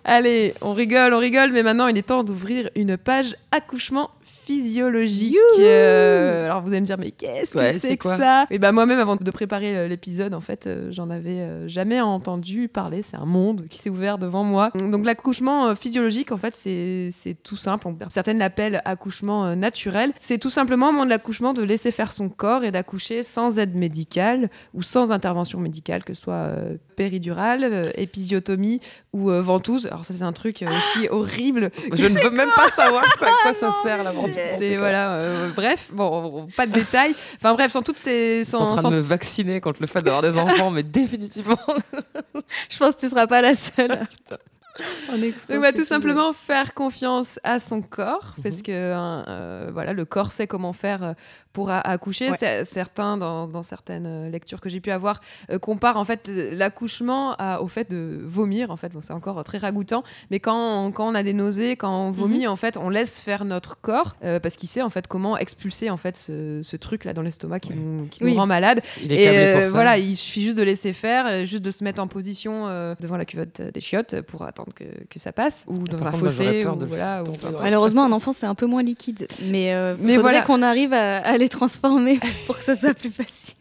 Allez, on rigole, on rigole, mais maintenant il est temps d'ouvrir une page accouchement physiologique. Euh, alors vous allez me dire, mais qu'est-ce que Ouais, c'est que ça? Et ben moi-même, avant de préparer euh, l'épisode, en fait, euh, j'en avais euh, jamais entendu parler. C'est un monde qui s'est ouvert devant moi. Donc l'accouchement physiologique, en fait, c'est tout simple. Certaines l'appellent accouchement naturel. C'est tout simplement au moment de l'accouchement de laisser faire son corps et d'accoucher sans aide médicale ou sans intervention médicale, que ce soit péridurale, épisiotomie ou ventouse. Alors ça, c'est un truc euh, aussi horrible. Je ne veux même pas savoir à quoi ça sert la ventouse. C'est quoi voilà, euh, bref, bon, pas de détails. Enfin bref, sans toutes ces, sans, en train sans- de me vacciner contre le fait d'avoir des enfants, mais définitivement. je pense que tu seras pas la seule. En écoutant Donc, bah, tout simplement faire confiance à son corps, parce que hein, euh, voilà, le corps sait comment faire euh, pour accoucher. Ouais. Certains, dans, dans certaines euh, lectures que j'ai pu avoir, euh, comparent en fait euh, l'accouchement au fait de vomir. En fait, bon, c'est encore très ragoûtant, mais quand on, quand on a des nausées, quand on vomit, en fait, on laisse faire notre corps euh, parce qu'il sait en fait comment expulser en fait ce, ce truc là dans l'estomac qui, Ouais. nous, qui Oui. nous rend malade. Il est Et câblé pour ça. voilà, il suffit juste de laisser faire, juste de se mettre en position euh, devant la culotte euh, des chiottes pour attendre que, que ça passe, ou dans un fossé, ou voilà. ou- Malheureusement, un enfant, c'est un peu moins liquide. Mais, euh, Mais faudrait voilà. qu'on arrive à, à les transformer pour que ça soit plus facile.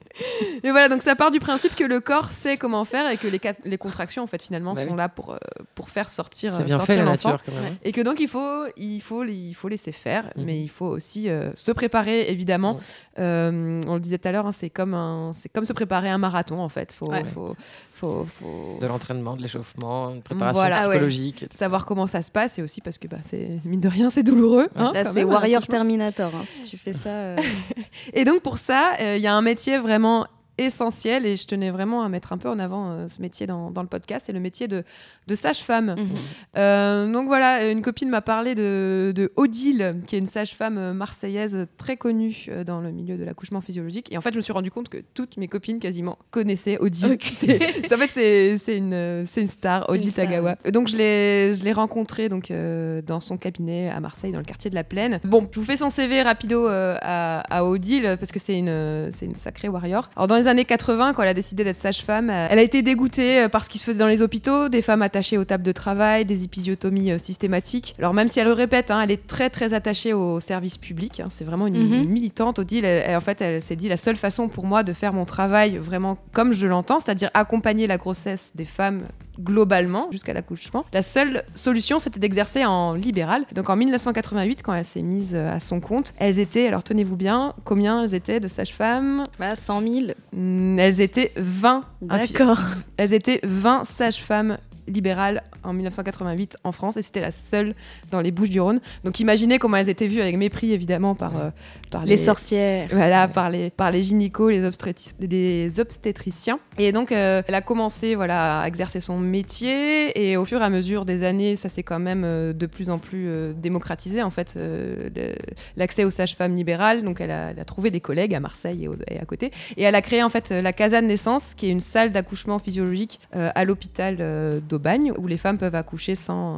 Et voilà, donc ça part du principe que le corps sait comment faire et que les, les contractions, en fait, finalement, Bah sont oui. là pour, euh, pour faire sortir, euh, sortir l'enfant. hein. Et que donc il faut, il faut, il faut laisser faire, Mhm. mais il faut aussi euh, se préparer évidemment. Ouais. Euh, on le disait tout à l'heure, hein, c'est comme un, c'est comme se préparer un marathon en fait. Faut, Ouais. faut, faut, faut De l'entraînement, de l'échauffement, une préparation Voilà. Ah ouais. psychologique. savoir comment ça se passe et aussi parce que bah, c'est mine de rien, c'est douloureux. hein, Là, c'est Warrior. Terminator. hein. Si tu fais ça. euh, Et donc pour ça, euh, il y a un métier vraiment essentiel et je tenais vraiment à mettre un peu en avant euh, ce métier dans, dans le podcast, c'est le métier de, de sage-femme. Mhm. Euh, donc voilà, une copine m'a parlé de, de Odile, qui est une sage-femme euh, marseillaise très connue dans le milieu de l'accouchement physiologique. Et en fait, je me suis rendu compte que toutes mes copines quasiment connaissaient Odile. Ok. C'est- c'est- en fait, c'est une, une star, C'est une Odile star, Tagawa. Donc je l'ai rencontrée donc, euh, dans son cabinet à Marseille, dans le quartier de la Plaine. Bon, je vous fais son CV rapido à, à Odile, parce que c'est une, une sacrée warrior. Alors dans les années 80, quand elle a décidé d'être sage-femme, euh, elle a été dégoûtée euh, par ce qui se faisait dans les hôpitaux, des femmes attachées aux tables de travail, des épisiotomies euh, systématiques. Alors même si elle le répète, hein, elle est très très attachée au service public. hein, c'est vraiment une, Mhm. une militante. Odile, elle- elle- en fait, elle s'est dit la seule façon pour moi de faire mon travail vraiment comme je l'entends, c'est-à-dire accompagner la grossesse des femmes globalement jusqu'à l'accouchement. La seule solution, c'était d'exercer en libéral. Donc en 1988, quand elle s'est mise euh, à son compte, elles étaient, alors tenez-vous bien, combien elles étaient de sages-femmes? Bah, 100 000. Hmm, Elles étaient 20. infi- D'accord. Elles étaient 20 sages-femmes libérales en 1988 en France et c'était la seule dans les Bouches du Rhône. Donc imaginez comment elles étaient vues avec mépris évidemment par, euh, par Les sorcières. voilà, par les, par les gynécos, les, obstétrici- les obstétriciens. Et donc, euh, elle a commencé voilà, à exercer son métier. Et au fur et à mesure des années, ça s'est quand même euh, de plus en plus démocratisé, en fait, l'accès aux sages-femmes libérales. Donc, elle a, elle a trouvé des collègues à Marseille et, au- et à côté. Et elle a créé, en fait, la Casa de Naissance, qui est une salle d'accouchement physiologique à l'hôpital euh, d'Aubagne, où les femmes peuvent accoucher sans,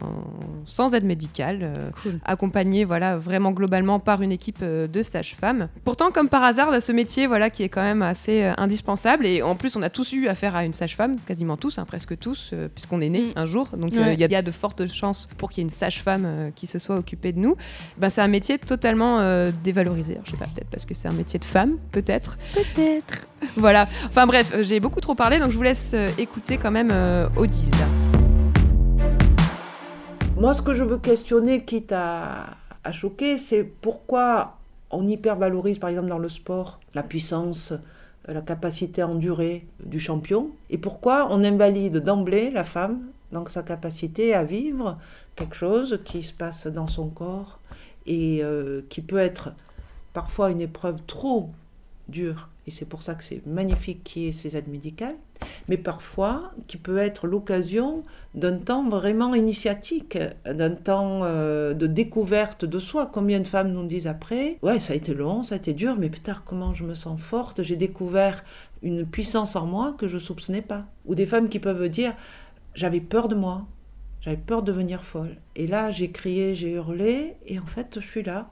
sans aide médicale. euh, Cool. accompagné voilà vraiment globalement par une équipe euh, de sages-femmes. Pourtant comme par hasard là, ce métier voilà qui est quand même assez euh, indispensable et en plus on a tous eu affaire à une sage-femme, quasiment tous, hein, presque tous puisqu'on est né Mm. un jour. Donc il Ouais. y, a- il y a de fortes chances pour qu'il y ait une sage-femme qui se soit occupée de nous. Ben, c'est un métier totalement euh, dévalorisé. Alors, je sais pas peut-être parce que c'est un métier de femme peut-être. Peut-être. Voilà. Enfin bref, euh, j'ai beaucoup trop parlé donc je vous laisse euh, écouter quand même euh, Odile. Moi, ce que je veux questionner, quitte à, choquer, c'est pourquoi on hypervalorise, par exemple, dans le sport, la puissance, la capacité à endurer du champion, et pourquoi on invalide d'emblée la femme Donc sa capacité à vivre quelque chose qui se passe dans son corps et qui peut être parfois une épreuve trop dure, et c'est pour ça que c'est magnifique qu'il y ait ces aides médicales, mais parfois qui peut être l'occasion d'un temps vraiment initiatique, d'un temps euh, de découverte de soi. Combien de femmes nous disent après, ouais, ça a été long, ça a été dur, mais putain, comment je me sens forte, j'ai découvert une puissance en moi que je soupçonnais pas. Ou des femmes qui peuvent dire, j'avais peur de moi, j'avais peur de devenir folle. Et là, j'ai crié, j'ai hurlé, et en fait, je suis là.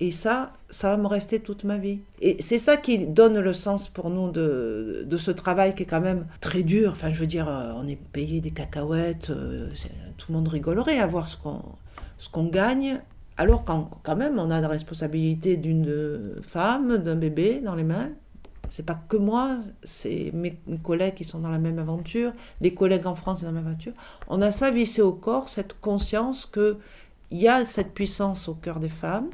Et ça, ça va me rester toute ma vie. Et c'est ça qui donne le sens pour nous de, ce travail qui est quand même très dur. Enfin, je veux dire, euh, on est payé des cacahuètes, euh, tout le monde rigolerait à voir ce qu'on, ce gagne, alors quand, quand même on a la responsabilité d'une femme, d'un bébé dans les mains. C'est pas que moi, c'est mes, mes, collègues qui sont dans la même aventure, les collègues en France dans la même aventure. On a ça vissé au corps, cette conscience que il y a cette puissance au cœur des femmes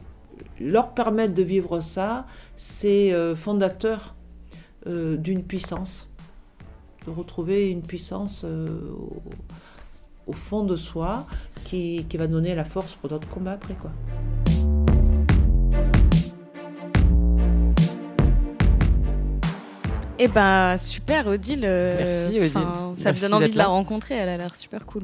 leur permettre de vivre ça, c'est euh, fondateur euh, d'une puissance, de retrouver une puissance euh, au, au, fond de soi qui, qui, va donner la force pour d'autres combats après. quoi. Eh ben super Odile. Merci Odile. Ça Merci me donne envie de la là. rencontrer, elle a l'air super cool.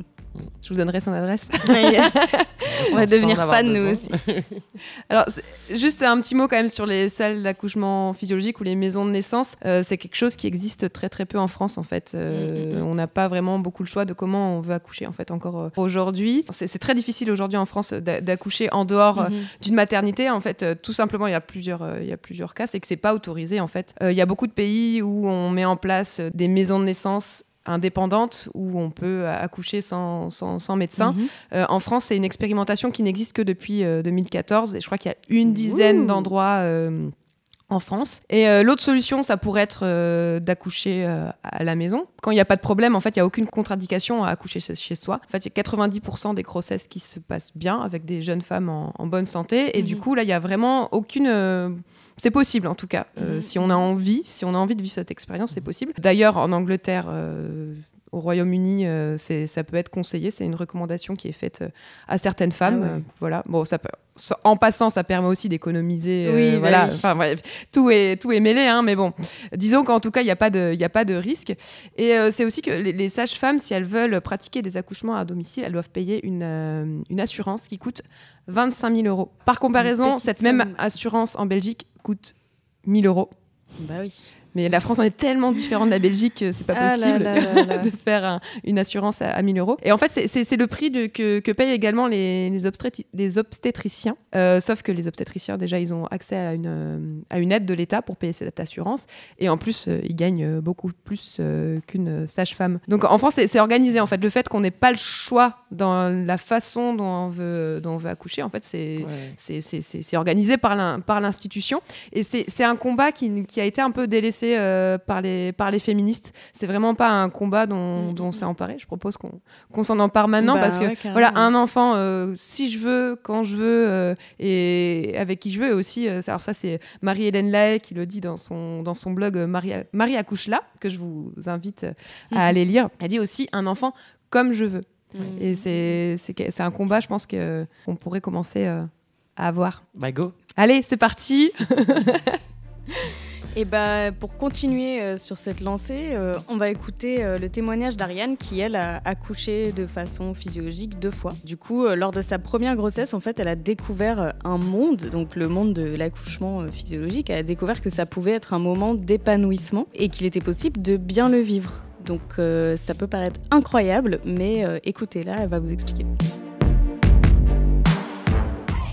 Je vous donnerai son adresse. Yes. On va devenir fan nous aussi. Alors, juste un petit mot quand même sur les salles d'accouchement physiologique ou les maisons de naissance. Euh, c'est quelque chose qui existe très très peu en France en fait. Euh, On n'a pas vraiment beaucoup le choix de comment on veut accoucher en fait encore euh, aujourd'hui. C'est très difficile aujourd'hui en France d'a- d'accoucher en dehors euh, d'une maternité. En fait, tout simplement, il y a plusieurs, il y a plusieurs cas, c'est que c'est pas autorisé en fait. Euh, Il y a beaucoup de pays où on met en place des maisons de naissance indépendantes où on peut euh, accoucher sans, sans, sans médecin. Mhm. Euh, en France, c'est une expérimentation qui n'existe que depuis euh, 2014 et je crois qu'il y a une dizaine d'endroits euh, en France. Et euh, l'autre solution, ça pourrait être euh, d'accoucher euh, à la maison. Quand il n'y a pas de problème, en fait, il n'y a aucune contre-indication à accoucher chez, soi. En fait, il y a 90% des grossesses qui se passent bien avec des jeunes femmes en, en bonne santé. Et du Mhm. coup, là, il n'y a vraiment aucune... c'est possible en tout cas. Euh, Mhm. Si on a envie, si on a envie de vivre cette expérience, c'est possible. D'ailleurs, en Angleterre, euh, au Royaume-Uni, euh, ça peut être conseillé. C'est une recommandation qui est faite euh, à certaines femmes. Ah ouais. Euh, voilà. Bon, ça peut- so- en passant, ça permet aussi d'économiser. Oui, bah voilà. oui. Enfin bref, tout est tout est mêlé, hein, mais bon, disons qu'en tout cas, il n'y a pas de il a pas de risque. Et c'est aussi que les, les sages-femmes, si elles veulent pratiquer des accouchements à domicile, elles doivent payer une une assurance qui coûte 25 000 euros. Par comparaison, cette même assurance en Belgique coûte 1000 euros. Bah oui. Mais la France en est tellement différente de la Belgique que c'est pas Ah possible là là là. de faire un- une assurance à, à 1000 euros. Et en fait, c'est- le prix de- que, que payent également les, les, obstétri- les obstétriciens. Euh, sauf que les obstétriciens, déjà, ils ont accès à une, euh, à une aide de l'État pour payer cette assurance. Et en plus, euh, ils gagnent beaucoup plus euh, qu'une sage-femme. Donc en France, c'est organisé. En fait, le fait qu'on n'ait pas le choix dans la façon dont on veut, dont on veut accoucher, en fait, c'est Ouais. organisé par l'in- par l'institution. Et c'est un combat qui, qui a été un peu délaissé euh, par, les, par les féministes. C'est vraiment pas un combat dont, dont on s'est emparé. Je propose qu'on s'en empare maintenant Bah parce que ouais, voilà, un enfant, euh, si je veux, quand je veux euh, et avec qui je veux. Et aussi, alors ça, c'est Marie-Hélène Lahaye qui le dit dans son, dans son blog Marie, Marie accouche là, que je vous invite à Mhm. aller lire. Elle dit aussi un enfant comme je veux. Et c'est un combat, je pense, que- qu'on pourrait commencer euh, à avoir. Bah go. Allez, c'est parti Et bah, pour continuer euh, sur cette lancée, euh, on va écouter euh, le témoignage d'Ariane qui, elle, a accouché de façon physiologique deux fois. Du coup, euh, lors de sa première grossesse, en fait, elle a découvert un monde, donc le monde de l'accouchement euh, physiologique. Elle a découvert que ça pouvait être un moment d'épanouissement et qu'il était possible de bien le vivre. Donc, euh, ça peut paraître incroyable, mais euh, écoutez-la, elle va vous expliquer.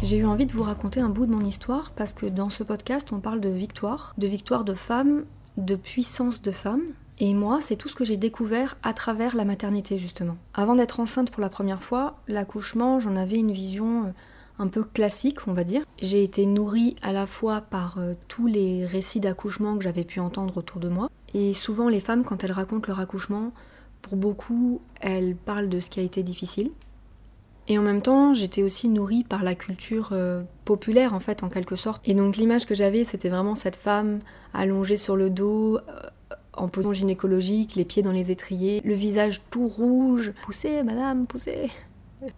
J'ai eu envie de vous raconter un bout de mon histoire parce que dans ce podcast, on parle de victoire, de victoire de femmes, de puissance de femmes. Et moi, c'est tout ce que j'ai découvert à travers la maternité, justement. Avant d'être enceinte pour la première fois, l'accouchement, j'en avais une vision euh, un peu classique, on va dire. J'ai été nourrie à la fois par tous les récits d'accouchement que j'avais pu entendre autour de moi. Et souvent, les femmes, quand elles racontent leur accouchement, pour beaucoup, elles parlent de ce qui a été difficile. Et en même temps, j'étais aussi nourrie par la culture euh, populaire, en fait, en quelque sorte. Et donc l'image que j'avais, c'était vraiment cette femme allongée sur le dos, euh, en position gynécologique, les pieds dans les étriers, le visage tout rouge. Poussez, madame, poussez.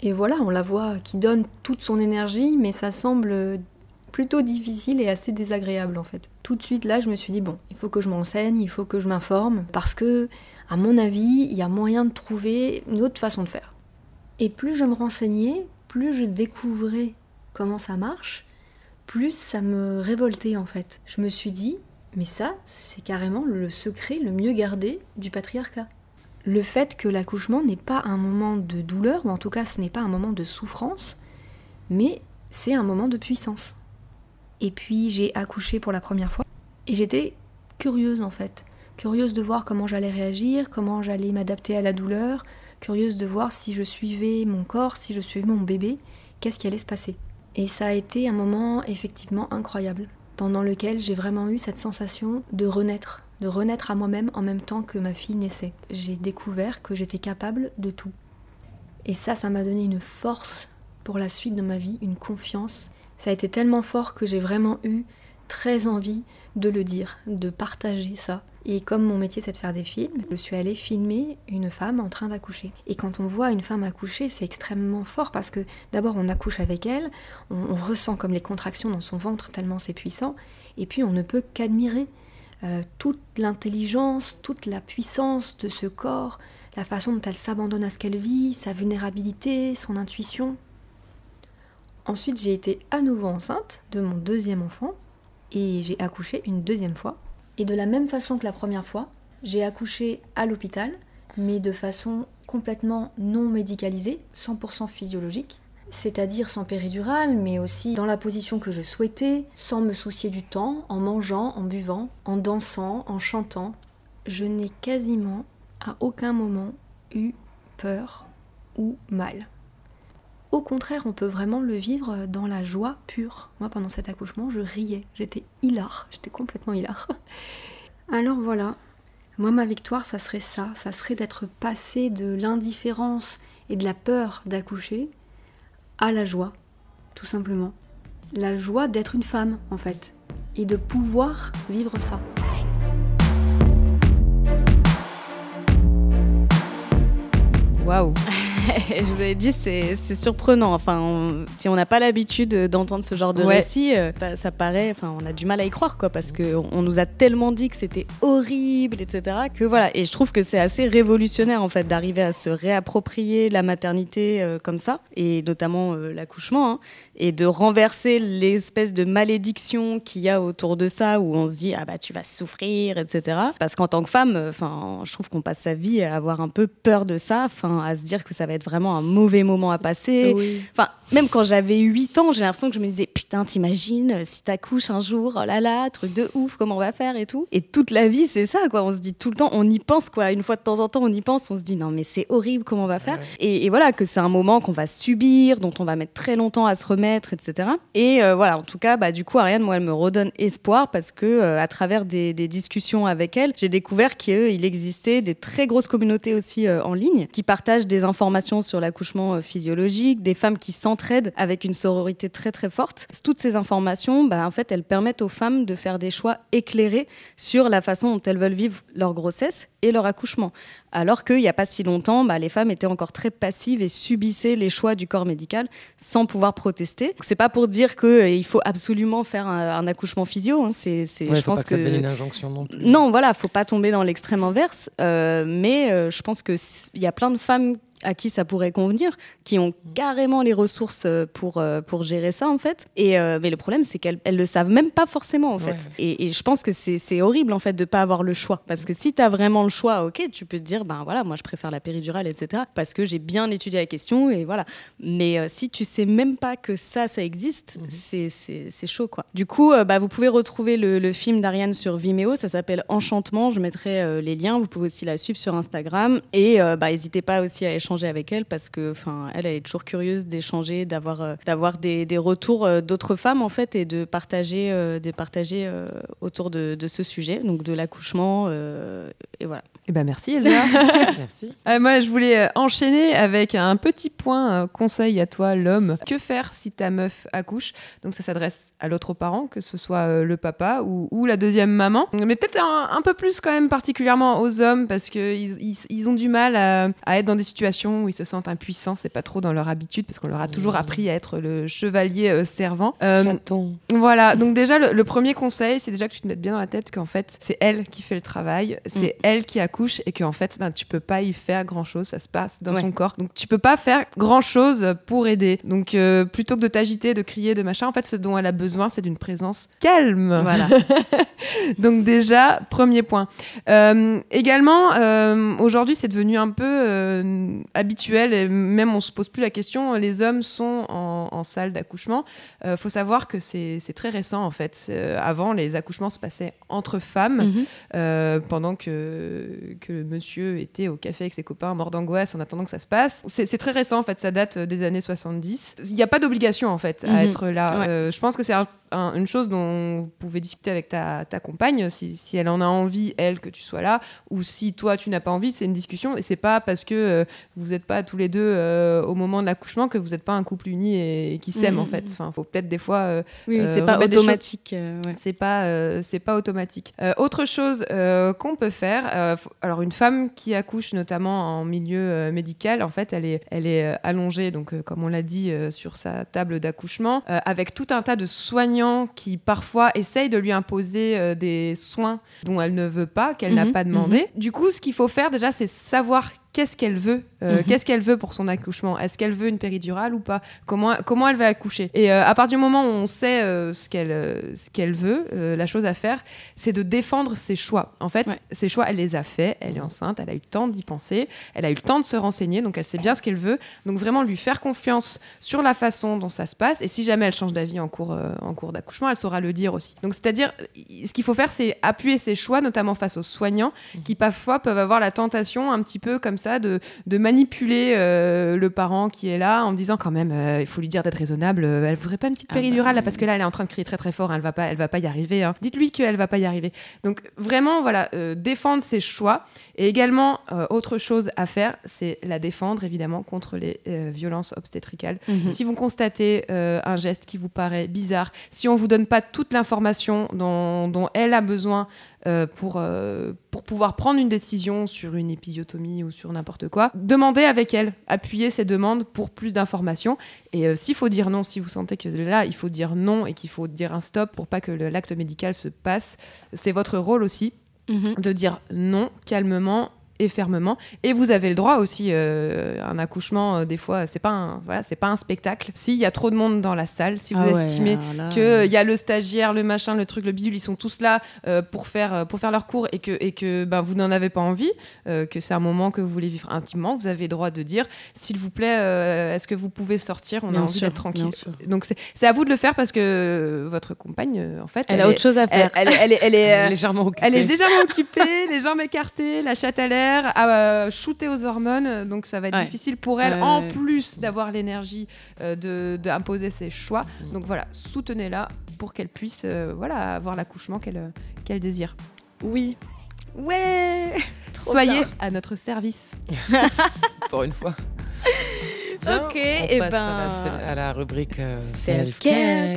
Et voilà, on la voit qui donne toute son énergie, mais ça semble plutôt difficile et assez désagréable en fait. Tout de suite là, je me suis dit bon, il faut que je m'enseigne, il faut que je m'informe parce que à mon avis, il y a moyen de trouver une autre façon de faire. Et plus je me renseignais, plus je découvrais comment ça marche, plus ça me révoltait en fait. Je me suis dit mais ça, c'est carrément le secret le mieux gardé du patriarcat. Le fait que l'accouchement n'est pas un moment de douleur, ou en tout cas ce n'est pas un moment de souffrance, mais c'est un moment de puissance. Et puis j'ai accouché pour la première fois, et j'étais curieuse en fait, curieuse de voir comment j'allais réagir, comment j'allais m'adapter à la douleur, curieuse de voir si je suivais mon corps, si je suivais mon bébé, qu'est-ce qui allait se passer. Et ça a été un moment effectivement incroyable pendant lequel j'ai vraiment eu cette sensation de renaître, de renaître à moi-même en même temps que ma fille naissait. J'ai découvert que j'étais capable de tout. Et ça, ça m'a donné une force pour la suite de ma vie, une confiance. Ça a été tellement fort que j'ai vraiment eu très envie de le dire, de partager ça. Et comme mon métier c'est de faire des films, je suis allée filmer une femme en train d'accoucher. Et quand on voit une femme accoucher, c'est extrêmement fort parce que d'abord on accouche avec elle, on, ressent comme les contractions dans son ventre tellement c'est puissant, et puis on ne peut qu'admirer euh, toute l'intelligence, toute la puissance de ce corps, la façon dont elle s'abandonne à ce qu'elle vit, sa vulnérabilité, son intuition. Ensuite j'ai été à nouveau enceinte de mon deuxième enfant, et j'ai accouché une deuxième fois. Et de la même façon que la première fois, j'ai accouché à l'hôpital, mais de façon complètement non médicalisée, 100% physiologique, c'est-à-dire sans péridurale, mais aussi dans la position que je souhaitais, sans me soucier du temps, en mangeant, en buvant, en dansant, en chantant. Je n'ai quasiment à aucun moment eu peur ou mal. Au contraire, on peut vraiment le vivre dans la joie pure. Moi, pendant cet accouchement, je riais. J'étais hilar. J'étais complètement hilar. Alors voilà. Moi, ma victoire, ça serait ça. Ça serait d'être passé de l'indifférence et de la peur d'accoucher à la joie. Tout simplement. La joie d'être une femme, en fait. Et de pouvoir vivre ça. Waouh je vous avais dit, c'est surprenant. Enfin, si on n'a pas l'habitude d'entendre ce genre de récit, euh, bah, ça paraît. Enfin, on a du mal à y croire, quoi, parce qu'on on nous a tellement dit que c'était horrible, etc. Que voilà. Et je trouve que c'est assez révolutionnaire, en fait, d'arriver à se réapproprier la maternité euh, comme ça, et notamment euh, l'accouchement, hein, et de renverser l'espèce de malédiction qu'il y a autour de ça, où on se dit ah bah tu vas souffrir, etc. Parce qu'en tant que femme, enfin, je trouve qu'on passe sa vie à avoir un peu peur de ça, enfin, à se dire que ça va être vraiment un mauvais moment à passer. Enfin, même quand j'avais 8 ans, j'ai l'impression que je me disais putain, t'imagines euh, si t'accouches un jour, oh là là, truc de ouf, comment on va faire et tout. Et toute la vie, c'est ça, quoi. On se dit tout le temps, on y pense, quoi. Une fois de temps en temps, on y pense, on se dit non, mais c'est horrible, comment on va faire. Et, voilà, que c'est un moment qu'on va subir, dont on va mettre très longtemps à se remettre, etc. Et euh, voilà, en tout cas, bah, du coup, Ariane, moi, elle me redonne espoir parce que euh, à travers des, discussions avec elle, j'ai découvert qu'il existait des très grosses communautés aussi en ligne qui partagent des informations sur l'accouchement physiologique, des femmes qui entraide avec une sororité très très forte. Toutes ces informations, bah, en fait, elles permettent aux femmes de faire des choix éclairés sur la façon dont elles veulent vivre leur grossesse et leur accouchement. Alors qu'il n'y a pas si longtemps, bah, les femmes étaient encore très passives et subissaient les choix du corps médical sans pouvoir protester. C'est pas pour dire qu'il euh, faut absolument faire un, accouchement physio. Hein. C'est, je pense que, ça une injonction non plus. Non, voilà, faut pas tomber dans l'extrême inverse. Euh, mais euh, je pense qu'il y a plein de femmes à qui ça pourrait convenir, qui ont carrément les ressources euh, pour, euh, pour gérer ça en fait. Et, euh, mais le problème, c'est qu'elles elles le savent même pas forcément en fait. Et, je pense que c'est horrible en fait de pas avoir le choix. Parce que si tu as vraiment le choix, ok, tu peux te dire, ben voilà, moi je préfère la péridurale, etc. Parce que j'ai bien étudié la question et voilà. Mais si tu sais même pas que ça, ça existe, mhm. c'est chaud quoi. Du coup, bah, vous pouvez retrouver le, le film d'Ariane sur Vimeo, ça s'appelle Enchantement. Je mettrai les liens. Vous pouvez aussi la suivre sur Instagram. Et bah, n'hésitez pas aussi à échanger d'échanger avec elle parce que, enfin, elle, elle est toujours curieuse d'échanger, d'avoir, euh, d'avoir des, des retours euh, d'autres femmes en fait et de partager, euh, de partager euh, autour de, de ce sujet, donc de l'accouchement euh, et voilà. Eh ben merci Elsa. Merci. Euh, moi, je voulais enchaîner avec un petit point conseil à toi, l'homme. Que faire si ta meuf accouche? Donc, ça s'adresse à l'autre parent, que ce soit euh, le papa ou, ou la deuxième maman. Mais peut-être un, un peu plus quand même particulièrement aux hommes parce qu'ils ils, ils ont du mal à, à être dans des situations où ils se sentent impuissants. C'est pas trop dans leur habitude parce qu'on leur a toujours appris à être le chevalier euh, servant. Euh, voilà, donc déjà le, le premier conseil, c'est déjà que tu te mettes bien dans la tête qu'en fait c'est elle qui fait le travail, c'est elle qui accouche et qu'en fait ben, tu peux pas y faire grand chose, ça se passe dans Ouais. son corps. Donc tu peux pas faire grand chose pour aider. Donc euh, plutôt que de t'agiter, de crier, de machin, en fait ce dont elle a besoin c'est d'une présence calme. Voilà. Donc déjà, premier point. Également, aujourd'hui, c'est devenu un peu habituel, et même on se pose plus la question, les hommes sont en, en salle d'accouchement. Il faut savoir que c'est très récent, en fait. Euh, avant, les accouchements se passaient entre femmes, Mhm. euh, pendant que, que le monsieur était au café avec ses copains, mort d'angoisse, en attendant que ça se passe. C'est très récent, en fait, ça date des années 70. Il n'y a pas d'obligation, en fait, à Mhm. être là. Ouais. Euh, je pense que c'est un- un- une chose dont vous pouvez discuter avec ta, ta compagne, si, si elle en a envie, elle, que tu sois là, ou si toi, tu n'as pas envie, c'est une discussion, et c'est pas parce que euh, vous n'êtes pas tous les deux euh, au moment de l'accouchement que vous n'êtes pas un couple uni et, qui s'aime, Mhm. en fait. Enfin, faut peut-être des fois... euh, Oui, Euh, c'est pas remettre des choses- automatique. euh, ouais. c'est pas, euh, c'est pas automatique. Euh, autre chose euh, qu'on peut faire, euh, alors une femme qui accouche notamment en milieu euh, médical, en fait, elle est, elle est euh, allongée, donc euh, comme on l'a dit, euh, sur sa table d'accouchement, euh, avec tout un tas de soignants qui parfois essayent de lui imposer euh, des soins dont elle ne veut pas, qu'elle n'a Mhm, pas demandé. Du coup, ce qu'il faut faire déjà, c'est savoir qu'est-ce qu'elle veut, euh, Mhm. qu'est-ce qu'elle veut pour son accouchement? Est-ce qu'elle veut une péridurale ou pas? Comment, comment elle va accoucher? Et euh, à partir du moment où on sait euh, ce qu'elle ce qu'elle veut, la chose à faire, c'est de défendre ses choix. En fait, Ouais. ses choix, elle les a faits. Elle est enceinte, elle a eu le temps d'y penser, elle a eu le temps de se renseigner, donc elle sait bien ce qu'elle veut. Donc vraiment lui faire confiance sur la façon dont ça se passe. Et si jamais elle change d'avis en cours, en cours d'accouchement, elle saura le dire aussi. Donc c'est-à-dire, ce qu'il faut faire, c'est appuyer ses choix, notamment face aux soignants, qui parfois peuvent avoir la tentation un petit peu comme ça de, de manipuler euh, le parent qui est là en disant quand même, euh, il faut lui dire d'être raisonnable. euh, elle voudrait pas une petite Ah bah, péridurale là parce que là elle est en train de crier très très fort, elle va pas, elle va pas y arriver. hein. Dites-lui qu'elle va pas y arriver. Donc vraiment voilà, euh, défendre ses choix et également autre chose à faire, c'est la défendre évidemment contre les violences obstétricales. Mhm. Si vous constatez un geste qui vous paraît bizarre, si on vous donne pas toute l'information dont, dont elle a besoin euh, pour, euh, pour pouvoir prendre une décision sur une épisiotomie ou sur n'importe quoi, demandez avec elle, appuyez ces demandes pour plus d'informations. Et euh, s'il faut dire non, si vous sentez que là, il faut dire non et qu'il faut dire un stop pour pas que l'acte médical se passe, c'est votre rôle aussi Mhm. de dire non calmement et fermement et vous avez le droit aussi euh, un accouchement euh, des fois c'est pas un voilà c'est pas un spectacle s'il y a trop de monde dans la salle si vous Ah ouais, estimez alors là, que il y a le stagiaire, le machin, le truc, le bidule, ils sont tous là euh, pour faire euh, pour faire leur cours et que et que ben vous n'en avez pas envie, euh, que c'est un moment que vous voulez vivre intimement, vous avez le droit de dire s'il vous plaît, euh, est-ce que vous pouvez sortir, on Bien a envie d'être tranquille. bien sûr. Donc c'est c'est à vous de le faire parce que votre compagne euh, en fait Elle a est- autre chose à faire. elle, est- elle est elle est, Elle est euh, légèrement occupée. elle est légèrement occupée, les jambes écartées, la chatte à l'air, à euh, shooter aux hormones, donc ça va être Ouais. difficile pour elle, en plus d'avoir l'énergie euh, de d'imposer ses choix. Mm. Donc voilà, soutenez-la pour qu'elle puisse euh, voilà, avoir l'accouchement qu'elle euh, qu'elle désire. Oui. Ouais. Trop Soyez bien. à notre service. Pour une fois. Ok, et ben. à, la, à la rubrique euh, Self-care.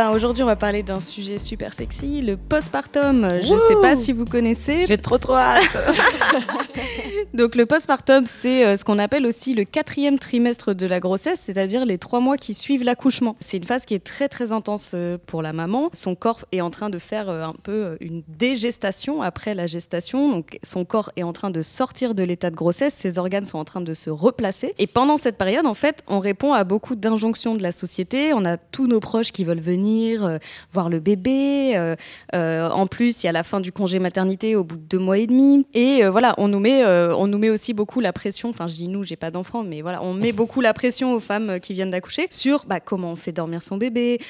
Ben, aujourd'hui, on va parler d'un sujet super sexy, le postpartum. Je sais pas si vous connaissez. J'ai trop trop hâte. Donc, le postpartum, c'est euh, ce qu'on appelle aussi le quatrième trimestre de la grossesse, c'est-à-dire les trois mois qui suivent l'accouchement. C'est une phase qui est très très intense euh, pour la maman. Son corps est en train de faire euh, un peu une dégestation après la gestation. Donc, son corps est en train de sortir de l'état de grossesse, ses organes sont en train de se replacer. Et pendant cette période, en fait, on répond à beaucoup d'injonctions de la société. On a tous nos proches qui veulent venir euh, voir le bébé. Euh, euh, en plus, il y a la fin du congé maternité au bout de deux mois et demi. Et voilà, on nous met, on nous met aussi beaucoup la pression. Enfin, je dis nous, j'ai pas d'enfant, mais voilà, on met beaucoup la pression aux femmes qui viennent d'accoucher sur bah, comment on fait dormir son bébé,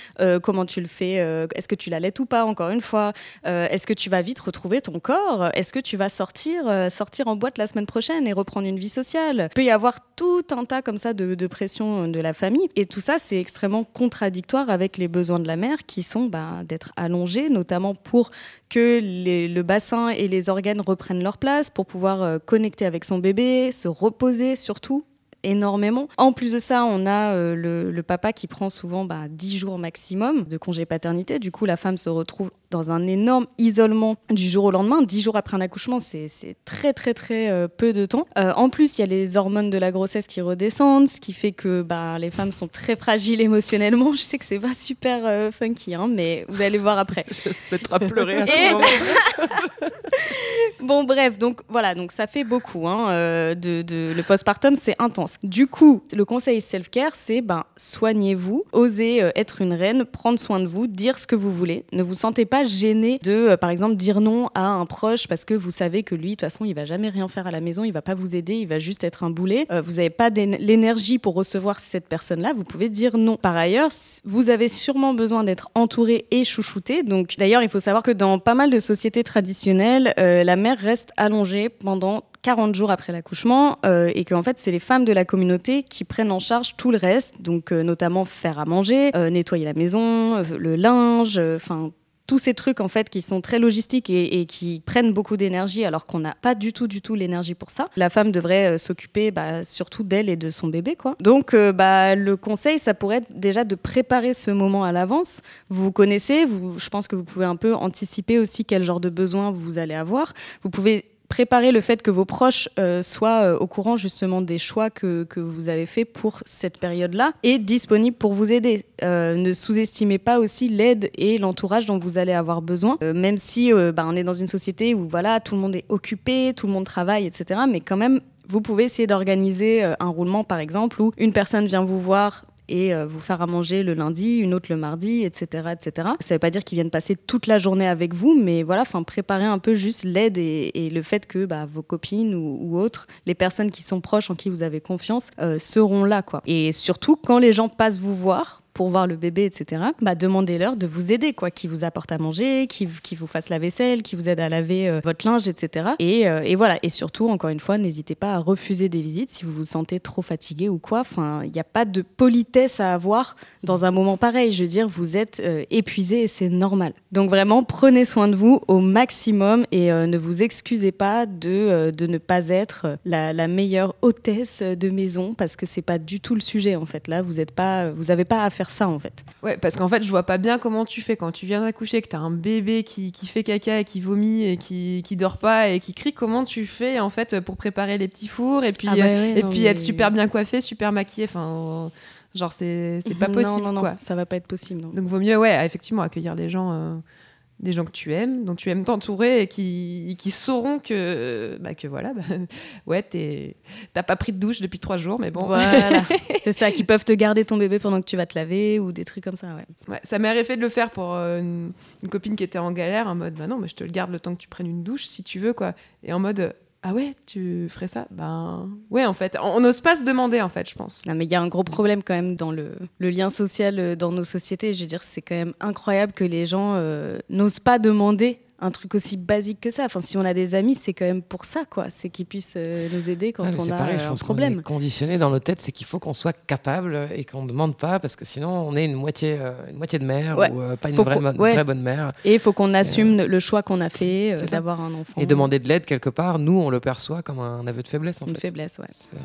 comment tu le fais, est-ce que tu l'allaites ou pas, encore une fois, est-ce que tu vas vite retrouver ton corps, est-ce que tu vas sortir, sortir en boîte la semaine prochaine et reprendre une vie sociale? Il peut y avoir tout un tas comme ça de pression de la famille. Et tout ça, c'est extrêmement contradictoire avec les besoins de la mère qui sont bah, d'être allongée, notamment pour que le bassin et les organes reprennent leur place, pour pouvoir euh, connecter avec son bébé, se reposer surtout énormément. En plus de ça, on a euh, le, le papa qui prend souvent bah, 10 jours maximum de congé paternité. Du coup, la femme se retrouve dans un énorme isolement du jour au lendemain. 10 jours après un accouchement, c'est très très très euh, peu de temps. Euh, en plus, il y a les hormones de la grossesse qui redescendent, ce qui fait que bah, les femmes sont très fragiles émotionnellement. Je sais que c'est pas super euh, funky, hein, mais vous allez voir après. Je vais te mettre à pleurer à Et- tout moment. Bon, bref, donc voilà, donc ça fait beaucoup. Hein, de, de- le postpartum, c'est intense. Du coup, le conseil self-care, c'est ben, soignez-vous, osez être une reine, prendre soin de vous, dire ce que vous voulez. Ne vous sentez pas gêné de, euh, par exemple, dire non à un proche parce que vous savez que lui, de toute façon, il va jamais rien faire à la maison, il va pas vous aider, il va juste être un boulet. Euh, vous n'avez pas l'énergie pour recevoir cette personne-là, vous pouvez dire non. Par ailleurs, vous avez sûrement besoin d'être entouré et chouchouté. Donc, d'ailleurs, il faut savoir que dans pas mal de sociétés traditionnelles, euh, la mère reste allongée pendant 40 jours après l'accouchement euh, et que en fait c'est les femmes de la communauté qui prennent en charge tout le reste donc notamment faire à manger nettoyer la maison le linge enfin tous ces trucs en fait qui sont très logistiques et, qui prennent beaucoup d'énergie alors qu'on n'a pas du tout du tout l'énergie pour ça. La femme devrait euh, s'occuper bah, surtout d'elle et de son bébé quoi. Donc euh, bah, le conseil ça pourrait être déjà de préparer ce moment à l'avance. Vous vous connaissez, vous, je pense que vous pouvez un peu anticiper aussi quel genre de besoin vous allez avoir. Vous pouvez préparer le fait que vos proches euh, soient euh, au courant justement des choix que, que vous avez fait pour cette période-là et disponibles pour vous aider. Euh, ne sous-estimez pas aussi l'aide et l'entourage dont vous allez avoir besoin, même si bah, on est dans une société où voilà tout le monde est occupé, tout le monde travaille, etc. Mais quand même, vous pouvez essayer d'organiser un roulement par exemple où une personne vient vous voir et euh, vous faire à manger le lundi, une autre le mardi, etc., etc. Ça veut pas dire qu'ils viennent passer toute la journée avec vous, mais voilà, enfin préparer un peu juste l'aide et, le fait que bah, vos copines ou, ou autres, les personnes qui sont proches en qui vous avez confiance, euh, seront là, quoi. Et surtout quand les gens passent vous voir pour voir le bébé, etc., bah, demandez-leur de vous aider, quoi, qui vous apporte à manger, qui, qui vous fasse la vaisselle, qui vous aide à laver euh, votre linge, etc. Et, euh, et voilà. Et surtout, encore une fois, n'hésitez pas à refuser des visites si vous vous sentez trop fatigué ou quoi. Enfin, il n'y a pas de politesse à avoir dans un moment pareil. Je veux dire, vous êtes euh, épuisé et c'est normal. Donc vraiment, prenez soin de vous au maximum et ne vous excusez pas de, de ne pas être la, la meilleure hôtesse de maison parce que c'est pas du tout le sujet en fait. Là, vous n'êtes pas, pas à faire ça en fait. Ouais, parce qu'en fait, je vois pas bien comment tu fais quand tu viens d'accoucher, que t'as un bébé qui, qui fait caca et qui vomit et qui, qui dort pas et qui crie. Comment tu fais en fait pour préparer les petits fours et puis, Ah bah euh, ouais, et non, puis mais- être super bien coiffé, super maquillé. Enfin, genre, c'est pas possible non, non, quoi. ça va pas être possible. Donc, vaut mieux, ouais, effectivement, accueillir des gens. euh, des gens que tu aimes, dont tu aimes t'entourer et qui, qui sauront que, bah, que voilà, bah, ouais, t'as pas pris de douche depuis trois jours, mais bon. Voilà, c'est ça, qui peuvent te garder ton bébé pendant que tu vas te laver ou des trucs comme ça, ouais. Ouais, ça m'est arrivé de le faire pour euh, une, une copine qui était en galère, en mode bah non, mais je te le garde le temps que tu prennes une douche si tu veux, quoi. Et en mode ah ouais, tu ferais ça? Ben ouais, en fait. On n'ose pas se demander, en fait, je pense. Non, mais il y a un gros problème quand même dans le, le lien social euh, dans nos sociétés. Je veux dire, c'est quand même incroyable que les gens euh, n'osent pas demander un truc aussi basique que ça. Enfin, si on a des amis, c'est quand même pour ça, quoi. C'est qu'ils puissent euh, nous aider quand on a pareil, je un pense problème. est conditionné dans nos têtes, c'est qu'il faut qu'on soit capable et qu'on ne demande pas, parce que sinon on est une moitié, euh, une moitié de mère Ouais. ou euh, pas une vraie, bonne- ouais. vraie bonne mère. Et il faut qu'on assume le choix qu'on a fait d'avoir un enfant. Et demander de l'aide quelque part, nous on le perçoit comme un aveu de faiblesse en une fait. faiblesse, ouais.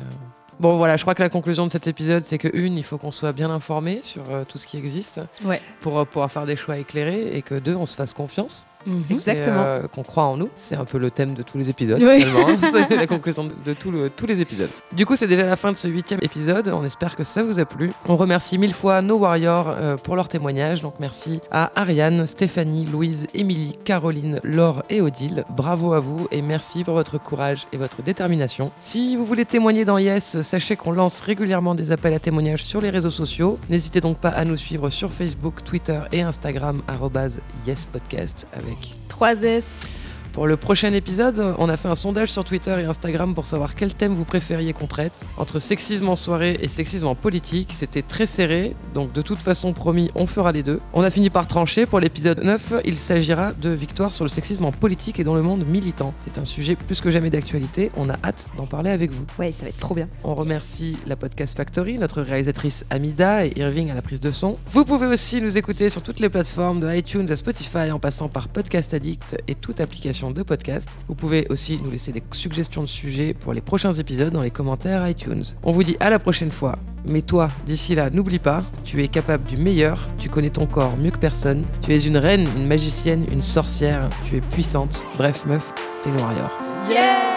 Bon voilà, je crois que la conclusion de cet épisode, c'est que une, il faut qu'on soit bien informé sur tout ce qui existe Ouais. pour pouvoir faire des choix éclairés, et que deux, on se fasse confiance. Mhm. Exactement. euh, qu'on croit en nous. C'est un peu le thème de tous les épisodes. Oui. finalement. c'est la conclusion de, de tout le- tous les épisodes. Du coup, c'est déjà la fin de ce huitième épisode. On espère que ça vous a plu. On remercie mille fois nos warriors euh, pour leur témoignage. Donc merci à Ariane, Stéphanie, Louise, Émilie, Caroline, Laure et Odile. Bravo à vous et merci pour votre courage et votre détermination. Si vous voulez témoigner dans Yes, sachez qu'on lance régulièrement des appels à témoignages sur les réseaux sociaux. N'hésitez donc pas à nous suivre sur Facebook, Twitter et Instagram yespodcast avec 3S. Pour le prochain épisode, on a fait un sondage sur Twitter et Instagram pour savoir quel thème vous préfériez qu'on traite. Entre sexisme en soirée et sexisme en politique, c'était très serré, donc de toute façon promis, on fera les deux. On a fini par trancher, pour l'épisode 9, il s'agira de victoire sur le sexisme en politique et dans le monde militant. C'est un sujet plus que jamais d'actualité, on a hâte d'en parler avec vous. Ouais, ça va être trop bien. On remercie la Podcast Factory, notre réalisatrice Amida et Irving à la prise de son. Vous pouvez aussi nous écouter sur toutes les plateformes de iTunes à Spotify en passant par Podcast Addict et toute application de podcast. Vous pouvez aussi nous laisser des suggestions de sujets pour les prochains épisodes dans les commentaires iTunes. On vous dit à la prochaine fois. Mais toi, d'ici là, n'oublie pas, tu es capable du meilleur, tu connais ton corps mieux que personne, tu es une reine, une magicienne, une sorcière, tu es puissante. Bref, meuf, t'es le warrior. Yes